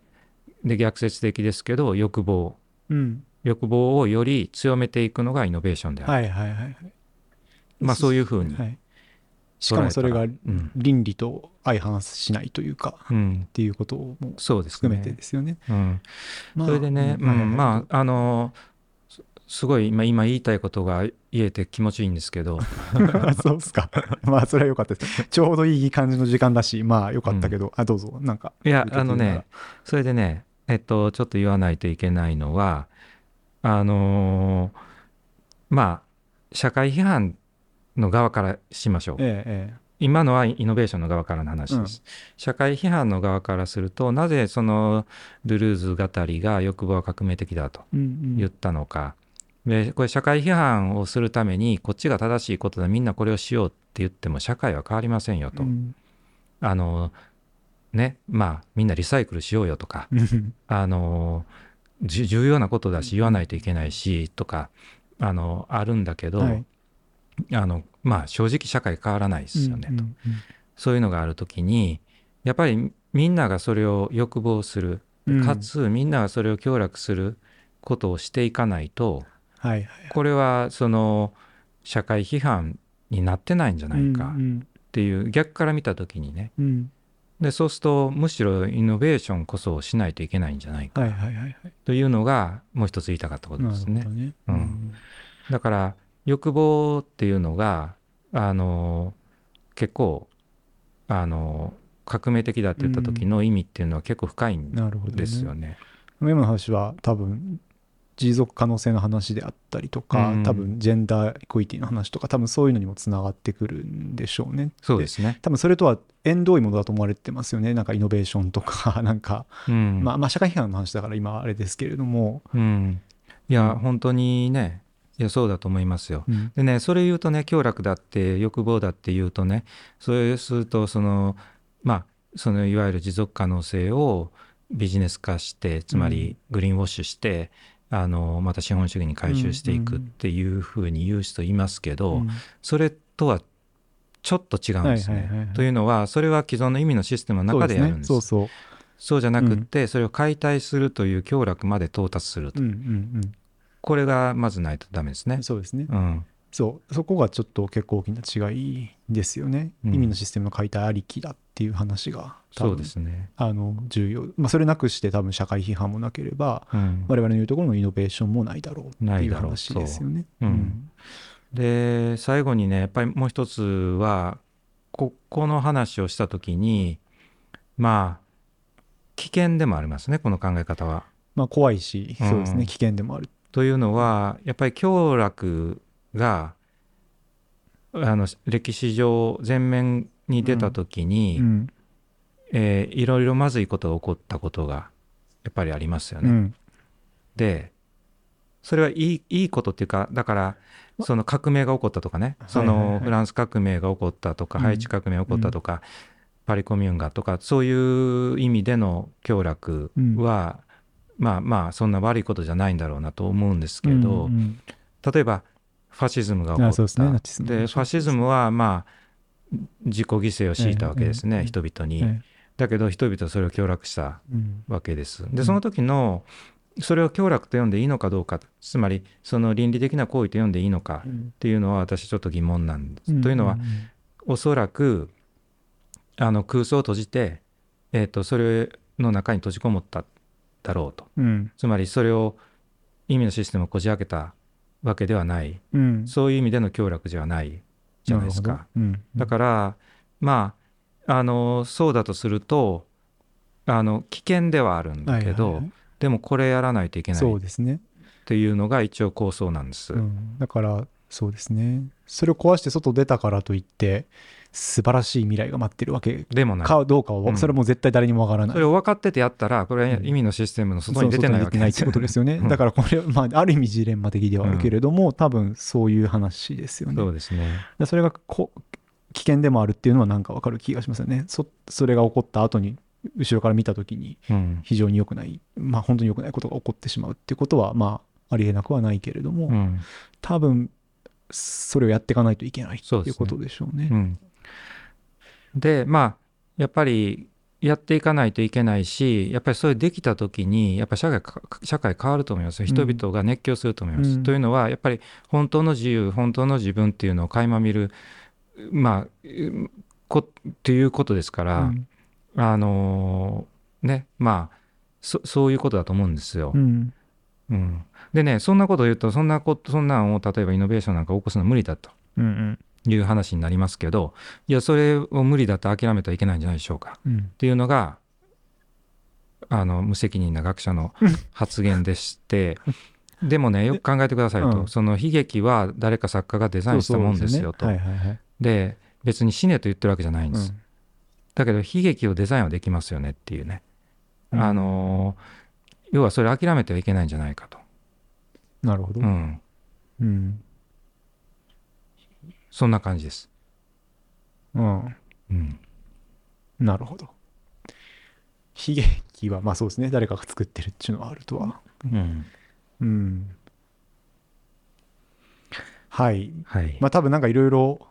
で逆説的ですけど欲望。うん。欲望をより強めていくのがイノベーションである、はいはいはいはい。まあそういうふうに。はいしかもそれがうん。倫理と相反しないというか、っうん、ていうこともそうですね。含めてですよね。うん、まあそれでね、うん。まああのすすごい今今言いたいことが言えて気持ちいいんですけど。あ そうっすか。まあ、それは良かったです。ちょうどいい感じの時間だし、まあ、良かったけど、あ、どうぞ、なんか。いやあのね、それでねえっとちょっと言わないといけないのはあのーまあ社会批判の側からしましょう。ええ、今のはイノベーションの側からの話です、社会批判の側からするとなぜそのルルーズ語りが欲望は革命的だとええ。うんうん。言ったのか、でこれ社会批判をするためにこっちが正しいことだ。みんなこれをしようって言っても社会は変わりませんよと、うん。あのねまあみんなリサイクルしようよとか。うん。あのじ重要なことだし言わないといけないしとかあのあるんだけど、はい。あのまあ正直社会変わらないですよね、とそういうのがある時にやっぱりみんながそれを欲望するうんかつみんながそれを享楽することをしていかないと。これはその社会批判になってないんじゃないかうんっていう逆から見た時にねうんでそうするとむしろイノベーションこそしないといけないんじゃないか。というのがもう一つ言いたかったことです。ね。うんだから欲望っていうのがあの結構あの革命的だって言った時の意味っていうのは結構深いんなるほどね。ですよね。今の話は多分持続可能性の話であったりとか、うん多分ジェンダーエクイティの話とか多分そういうのにもつながってくるんでしょうね。そうですね。多分それとは縁遠いものだと思われてますよねなんかイノベーションとか なんか、うん。まあ、まあ社会批判の話だから今あれですけれども、うん。いや、うん本当にね、いや、そうだと思いますよ。うん。でね、それ言うとね、享楽だって、欲望だって言うとね、それすると、その、まあ、そのいわゆる持続可能性をビジネス化して、つまりグリーンウォッシュして、あの、また資本主義に回収していくっていうふうに言う人いますけど、うん。それとはちょっと違うんです。ね。というのは、それは既存の意味のシステムの中でやるんです。そうそうそう。じゃなくって、それを解体するという享楽まで到達すると。そう、うんうんこれがまずないとダメですね。うん、。そうですね、うん、そう。そこがちょっと結構大きな違いですよね、うん。意味のシステムの解体ありきだっていう話がそうですね。あの重要、まあ、それなくして多分社会批判もなければうん、我々の言うところのイノベーションもないだろうっていうないだろう。話ですよね。そう。うん。で最後にねやっぱりもう一つはここの話をした時にまあ危険でもありますねこの考え方は。まあ怖いし、うん。そうですね。危険でもある。というのはやっぱり享楽があの歴史上前面に出た時に、うん。えーいろいろまずいことが起こったことがやっぱりありますよね。うん。でそれはいいいいことっていうかだからその革命が起こったとかねそのフランス革命が起こったとか、うん。ハイチ革命が起こったとか、パリコミューンがとかそういう意味での享楽は、まあまあそんな悪いことじゃないんだろうなと思うんですけど、うんうん例えばファシズムが起こった。ですねファシズムはまあ自己犠牲を強いたわけですね、ええ人々に、えだけど人々はそれを享楽したわけです。うん。でその時のそれを享楽と呼んでいいのかどうかつまりその倫理的な行為と呼んでいいのかっていうのは私ちょっと疑問なんです。というのは、おそらくあの空想を閉じて、えー、とそれの中に閉じこもっただろうと。うん。つまりそれを意味のシステムをこじ開けたわけではない。うん。そういう意味での享楽じゃないじゃないですか。うん。だからまああのそうだとするとあの危険ではあるんだけど、はいはいはい。でもこれやらないといけないっそうですね、ていうのが一応構想なんです。うん、だからそうですね。それを壊して外出たからといって素晴らしい未来が待ってるわけでもない。かどうかは、うん。それはもう絶対誰にもわからない。それを分かっててやったらこれはうん。意味のシステムの外に出てないわけそうってことですよね、うんだからこれ、まあ、ある意味ジレンマ的ではあるけれども、多分そういう話ですよね。そうですね。でそれがこ危険でもあるっていうのはなんかわかる気がしますよね。そそれが起こった後に後ろから見た時にうん。非常に良くないまあ本当に良くないことが起こってしまうっていうことはまあありえなくはないけれども、うん。多分それをやっていかないといけないっていうことでしょうね。うんでまあやっぱりやっていかないといけないしやっぱりそれできた時にやっぱり社会か社会変わると思いますよ。人々が熱狂すると思います。うん。というのはやっぱり本当の自由本当の自分っていうのを垣間見るまあうんこっていうことですから、うん。あのーねまあそそういうことだと思うんですよ。うん。うん。でねそんなことを言うとそんなことそんなんを例えばイノベーションなんか起こすのは無理だと。うんいう話になりますけどいやそれを無理だと諦めてはいけないんじゃないでしょうか。うん。っていうのがあの無責任な学者の発言でして でもねよく考えてくださいと、うん。その悲劇は誰か作家がデザインしたもんですよと。で別に死ねと言ってるわけじゃないんです、うん。だけど悲劇をデザインはできますよねっていうね、うん。あのー要はそれ諦めてはいけないんじゃないかと、なるほど。うん、うんそんな感じです、うん。うん、なるほど。悲劇はまあそうですね。誰かが作ってるっていうのはあるとは。うん、うん。はい。はい、まあ多分なんかいろいろ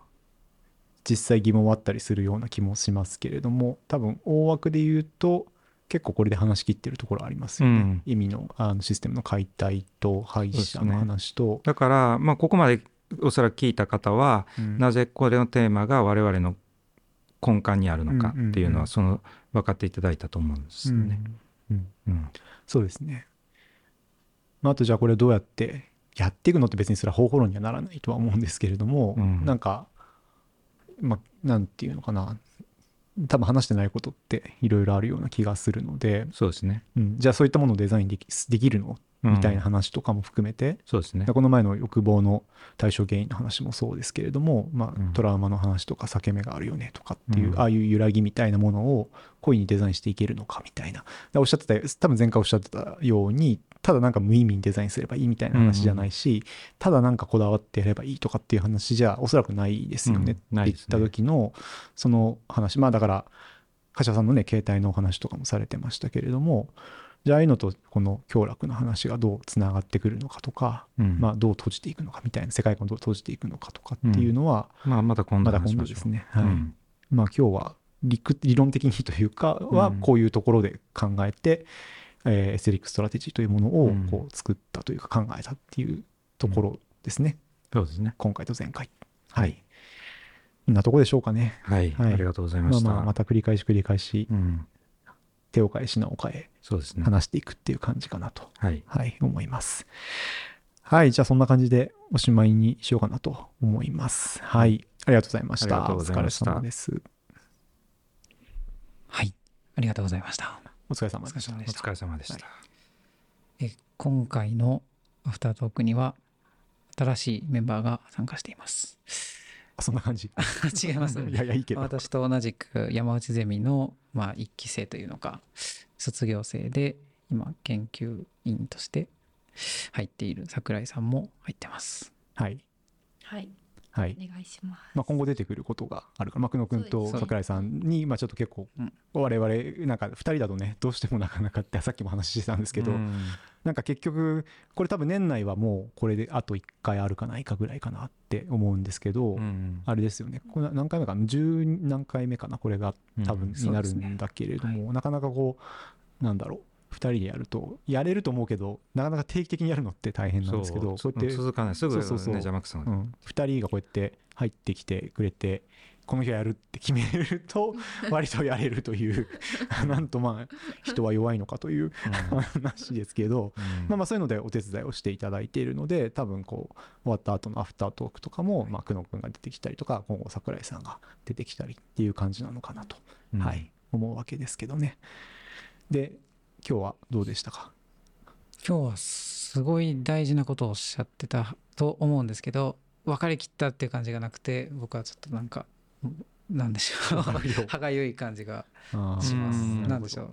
実際疑問はあったりするような気もしますけれども多分大枠で言うと結構これで話し切ってるところありますよね、うん。意味のあのシステムの解体と廃車の話と、だから、まあ、ここまでおそらく聞いた方は、うん。なぜこれのテーマが我々の根幹にあるのかっていうのはその分かっていただいたと思うんですよね。そうですね、まあ、あとじゃあこれどうやってやっていくのって別にそれは方法論にはならないとは思うんですけれども、うん。なんかまあなんていうのかな多分話してないことっていろいろあるような気がするので、そうですね、うん、じゃあそういったものをデザインできできるの？うん。みたいな話とかも含めて、そうですね。この前の欲望の対象原因の話もそうですけれども、まあうん。トラウマの話とか裂け目があるよねとかっていう、うん。ああいう揺らぎみたいなものを故意にデザインしていけるのかみたいな。でおっしゃってた多分前回おっしゃってたようにただなんか無意味にデザインすればいいみたいな話じゃないし、ただなんかこだわってやればいいとかっていう話じゃおそらくないですよね、うんって言った時のその話。まあだから柏さんのね携帯のお話とかもされてましたけれどもじゃあああいうのとこの強楽の話がどうつながってくるのかとか、うん。まあ、どう閉じていくのかみたいな世界観をどう閉じていくのかとかっていう。のは、まあ、また今度まだ。今度ですね、はい。うん。まあ今日は理論的にというかはうん。こういうところで考えて、えー aesthetic strategy というものをうんこう作ったというか考えたっていうところですね、そうですね。今回と前回はいこんなところでしょうかねはい、はいありがとうございました。まあまあまた繰り返し繰り返しうん、手を変え品を変えそうですね。話していくっていう感じかなとはい、はい、思います。はい、じゃあそんな感じでおしまいにしようかなと思います。はい、ありがとうございました。ありがとうございましたお疲れ様です。はい。ありがとうございました。お疲れ様でしたお疲れ様でした。え今回のアフタートークには新しいメンバーが参加しています。あそんな感じ。違います。いやいや、いいけど。私と同じく山内ゼミの、まあ、1期生というのか卒業生で今研究員として入っている桜井さんも入ってます。はい。はいはい。お願いします。まあ、今後出てくることがあるから、まあ、久野君とそうです。桜井さんに、まあ、ちょっと結構うん、我々、なんか2人だとね、どうしてもなかなかって、さっきも話してたんですけど、うん。なんか結局、これ多分年内はもうこれであと1回あるかないかぐらいかなって思うんですけど、うんあれですよね、これ何回目かな、10何回目かな、これが多分うんになるんだけれども、なかなかこう、なんだろう、2人でやると、やれると思うけど、なかなか定期的にやるのって大変なんですけど、そうこうやって、続かない。すぐね、そうそう。邪魔くさが。うん、2人がこうやって入ってきてくれて、この日はやるって決めると、割とやれるという、なんとまあ、人は弱いのかという話ですけど、まあまあそういうのでお手伝いをしていただいているので多分こう終わった後のアフタートークとかも、まあ、久野君が出てきたりとか今後桜井さんが出てきたりっていう感じなのかなと、うん。はい、思うわけですけどね。で今日はどうでしたか？今日はすごい大事なことをおっしゃってたと思うんですけど分かりきったっていう感じがなくて僕はちょっとなんかなんでしょう。歯がゆい。感じがあします。うん。なんでしょ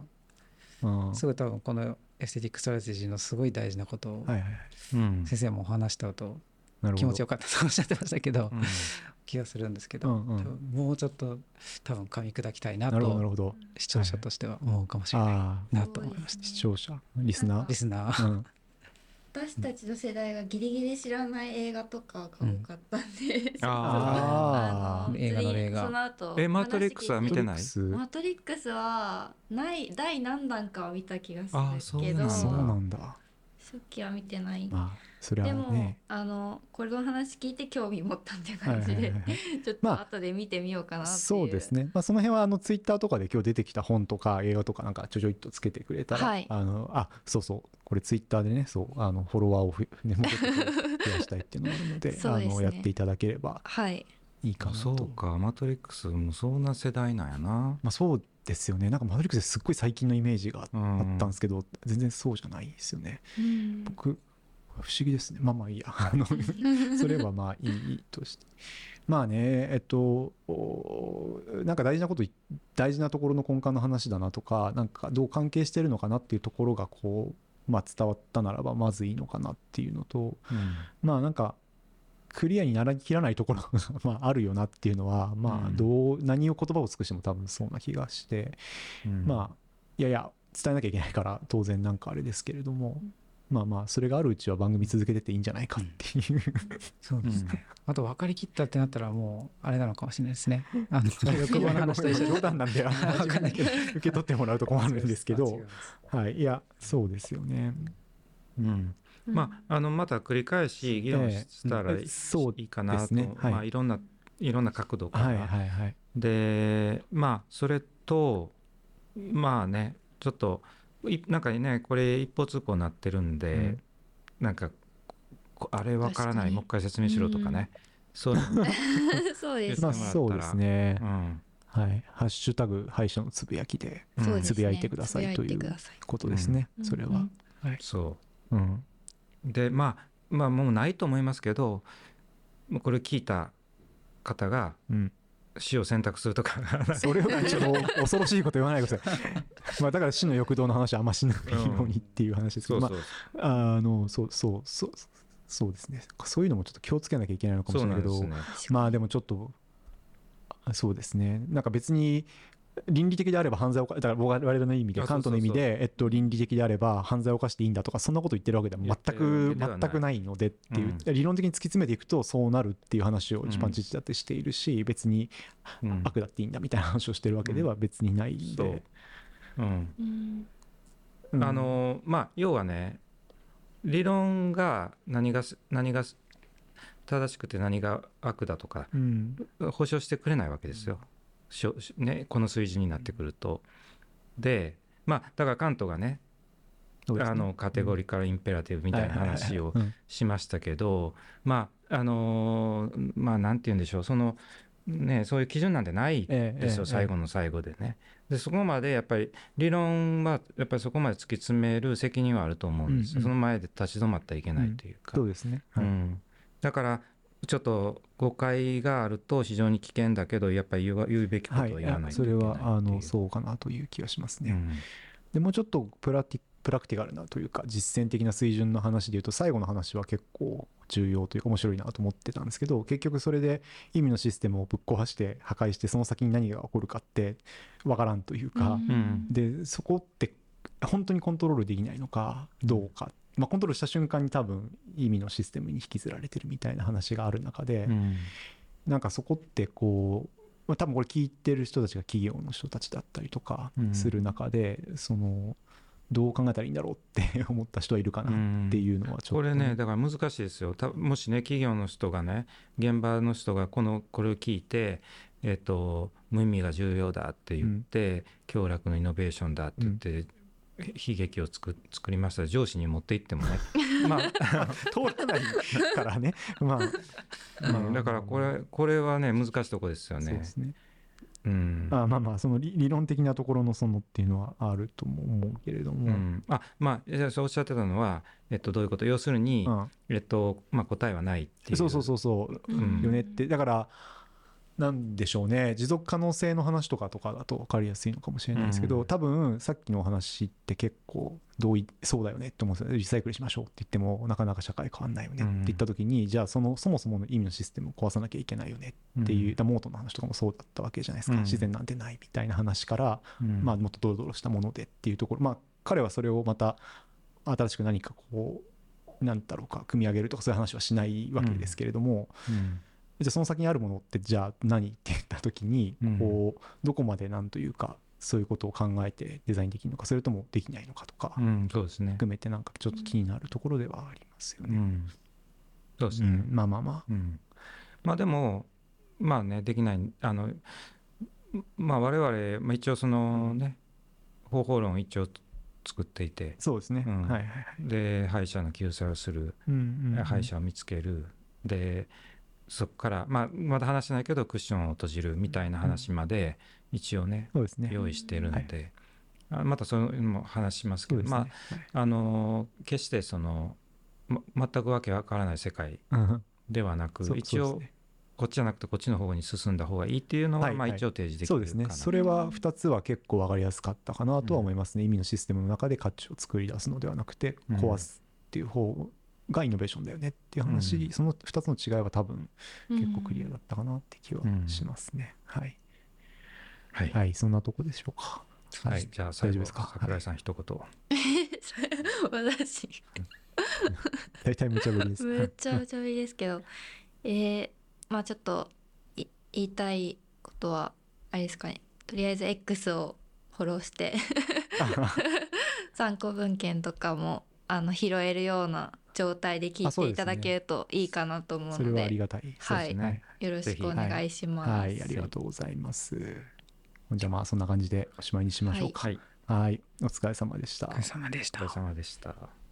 う。うん。すごい多分この aesthetic strategy のすごい大事なことを先生もお話したと気持ちよかったとおっしゃってましたけどうん気がするんですけど、うんうん。もうちょっと多分噛み砕きたいなとほど視聴者としては思うかもしれないああなと思いました視聴者リスナリスナー。ー、うん、私たちの世代がギリギリ知らない映画とかが多かったんで、ああの映画の例がその後えマトリックスは見てない？マトリックスマトリックスはない第何弾かは見た気がするけど。なんだ。そうなんだ初期は見てない。まあそれはでも、ねあのこれの話聞いて興味持ったっていうはい感じで、はいはいはい。ちょっまあと後で見てみようかなっていう、そうですね、まあ、その辺はあのツイッターとかで今日出てきた本とか映画とかなんかちょちょいっとつけてくれたら、はい。あのあそうそう。これツイッターでねそうあのフォロワーをふ、ね、も増やしたいっていうのがあるので そうですね。あのやっていただければはい。いいかなと。そうかマトリックスもそんな世代なんやな。まあ、そうですよね。なんかマトリックスですっごい最近のイメージがうん。あったんですけど、全然そうじゃないですよね。うん。僕不思議ですね。まあまあいいや。あのそれはまあいいとして。まあねえっとおなんか大事なことい大事なところの根幹の話だなとかなんかどう関係してるのかなっていうところがこう、まあ、伝わったならばまずいいのかなっていうのとまあなんかクリアになりきらないところが まああるよなっていうのはまあうん。どう何を言葉を尽くしても多分そうな気がしてうん。まあいやいや伝えなきゃいけないから当然なんかあれですけれどもまあまあそれがあるうちは番組続けてていいんじゃないかっていう。そうですね。あと分かりきったってなったらもうあれなのかもしれないですね。あの欲望の話と一緒で冗談なんであんまわかんないけど受け取ってもらうと困るんですけど。はい。いやそうですよね。うんまああのまた繰り返し議論したらいいかなと、い。まあいろんないろんな角度から、はいはいはい。でまあそれとまあねちょっといなんかねこれ一方通行になってるんで、うん。なんかこあれわからない。もう一回説明しろとかね、そう、そうですまあそうですね。うん。はい。ハッシュタグ敗者のつぶやきでつぶやいてくださいということですね。うん。それは。はい。そう。ん。うでまあまあもうないと思いますけどこれ聞いた方がうん死を選択するとか。それをちょっと 恐ろしいこと言わないでください。まあだから死の欲動の話はあんましないようにっていう話ですけど、そうそう、まあ、あのそうそうそうそうですね。そういうのもちょっと気をつけなきゃいけないのかもしれなけど、ないんですね。まあでもちょっとあそうですね。なんか別に倫理的であれば犯罪を犯だから我々の意味であカントの意味で、えっと、倫理的であれば犯罪を犯していいんだとかそんなこと言ってるわけでは全く全くないのでっていう、う理論的に突き詰めていくとそうなるっていう話をうん。一般知事だってしているし、別にうん。悪だっていいんだみたいな話をしてるわけでは別にないんで、あのまあ要はね理論が何がす何がす正しくて何が悪だとかうん。保証してくれないわけですよ、ね、この数字になってくると。でまあだからカントがねね。あのカテゴリカルインペラティブみたいな話をしましたけどまああのーまあなんて言うんでしょう。そのねそういう基準なんてないええですよ、ええ最後の最後でね。でそこまでやっぱり理論はやっぱりそこまで突き詰める責任はあると思うんですよ、うんうん。その前で立ち止まってはいけないというか、そうですね、はい。うん。だからちょっと誤解があると非常に危険だけどやっぱり言う言うべきことは言わないとそれいけないっていう。はあのそうかなという気がしますね。うん。でもうちょっとプラティプラクティカルなというか実践的な水準の話でいうと最後の話は結構重要というか面白いなと思ってたんですけど結局それで意味のシステムをぶっ壊して破壊してその先に何が起こるかってわからんというか、ん。でそこって本当にコントロールできないのかどうか、まあ、コントロールした瞬間に多分意味のシステムに引きずられてるみたいな話がある中で、うん。なんかそこってこう、まあ、多分これ聞いてる人たちが企業の人たちだったりとかうん。する中で、そのどう考えたらいいんだろうって思った人はいるかなっていうのはちょっと、これねだから難しいですよ。たもしね企業の人がね現場の人がこのこれを聞いて、えっと無意味が重要だって言って、強楽のイノベーションだって言って、悲劇を作作りました。ら上司に持って行ってもね。まあ 通らないからね。まあ、まあ。うん。だからこれこれはね難しいとこですよね。そうで。すね。うん。あまあまあその理理論的なところのそのっていうのはあるとも思うけれどうも、ん、あまあじゃあそうおっしゃってたのは、えっと、どういうこと？要するに、うん。えっとまあ、答えはないっていう。そうそうそうそう。うん。よねって。だからなんでしょうね。持続可能性の話とかとかだと分かりやすいのかもしれないですけど、うん。多分さっきのお話って結構同意そうだよねって思うんですよリサイクルしましょうって言ってもなかなか社会変わんないよねって言った時に、じゃあそのそもそもの意味のシステムを壊さなきゃいけないよねっていう、うん。だモートの話とかもそうだったわけじゃないですか、うん。自然なんてないみたいな話から、うん。まあ、もっとドロドロしたものでっていうところ。まあ彼はそれをまた新しく何かこうなんだろうか組み上げるとかそういう話はしないわけですけれども、うんじゃあその先にあるものってじゃあ何？って言った時にうんこうどこまでなんというかそういうことを考えてデザインできるのかそれともできないのかとかうん、そうですね。含めてなんかちょっと気になるところではあります。よね。うん、そうですね、うん、まあまあまあ。うん、まあでもまあねできないあのまあ我々、まあ、一応そのね方法論を一応作っていてそうですね。うんはいはいはい。で歯医者の救済をするうんうんうん歯医者を見つけるでそこから、まあ、まだ話してないけどクッションを閉じるみたいな話まで一応ねね。用意してるので、あまたそのも話しますけど、ね。まああの決してその、ま、全くわけわからない世界はいではなくそう一応ねこっちじゃなくてこっちの方に進んだ方がいいっていうのは、はいはい。まあ一応提示できるそうですね。それは2つは結構分かりやすかったかなとは思いますね。意味のシステムの中で価値を作り出すのではなくて、うん。壊すっていう方がイノベーションだよねっていう話、うん。その2つの違いは多分結構クリアだうんったかなって気はしますね。はい。はい、はい、そんなとこでしょうか。はい。じゃあ最後大丈夫ですか？桜井さん一言、私。大体無茶ぶりです。めっちゃ無茶ぶりですけど。えー、まあちょっとい言いたいことはあれですかね。とりあえず X をフォローして。参考文献とかもあの拾えるような状態で聞いていただけるといいかなと思うそれはあのでりがたい。はいそうですねよろしくお願いします。はい、ありがとうございます。じゃあまあそんな感じでおしまいにしましょうか。はいはい、お疲れ様でしたお疲れ。様でしたお疲れ。様でした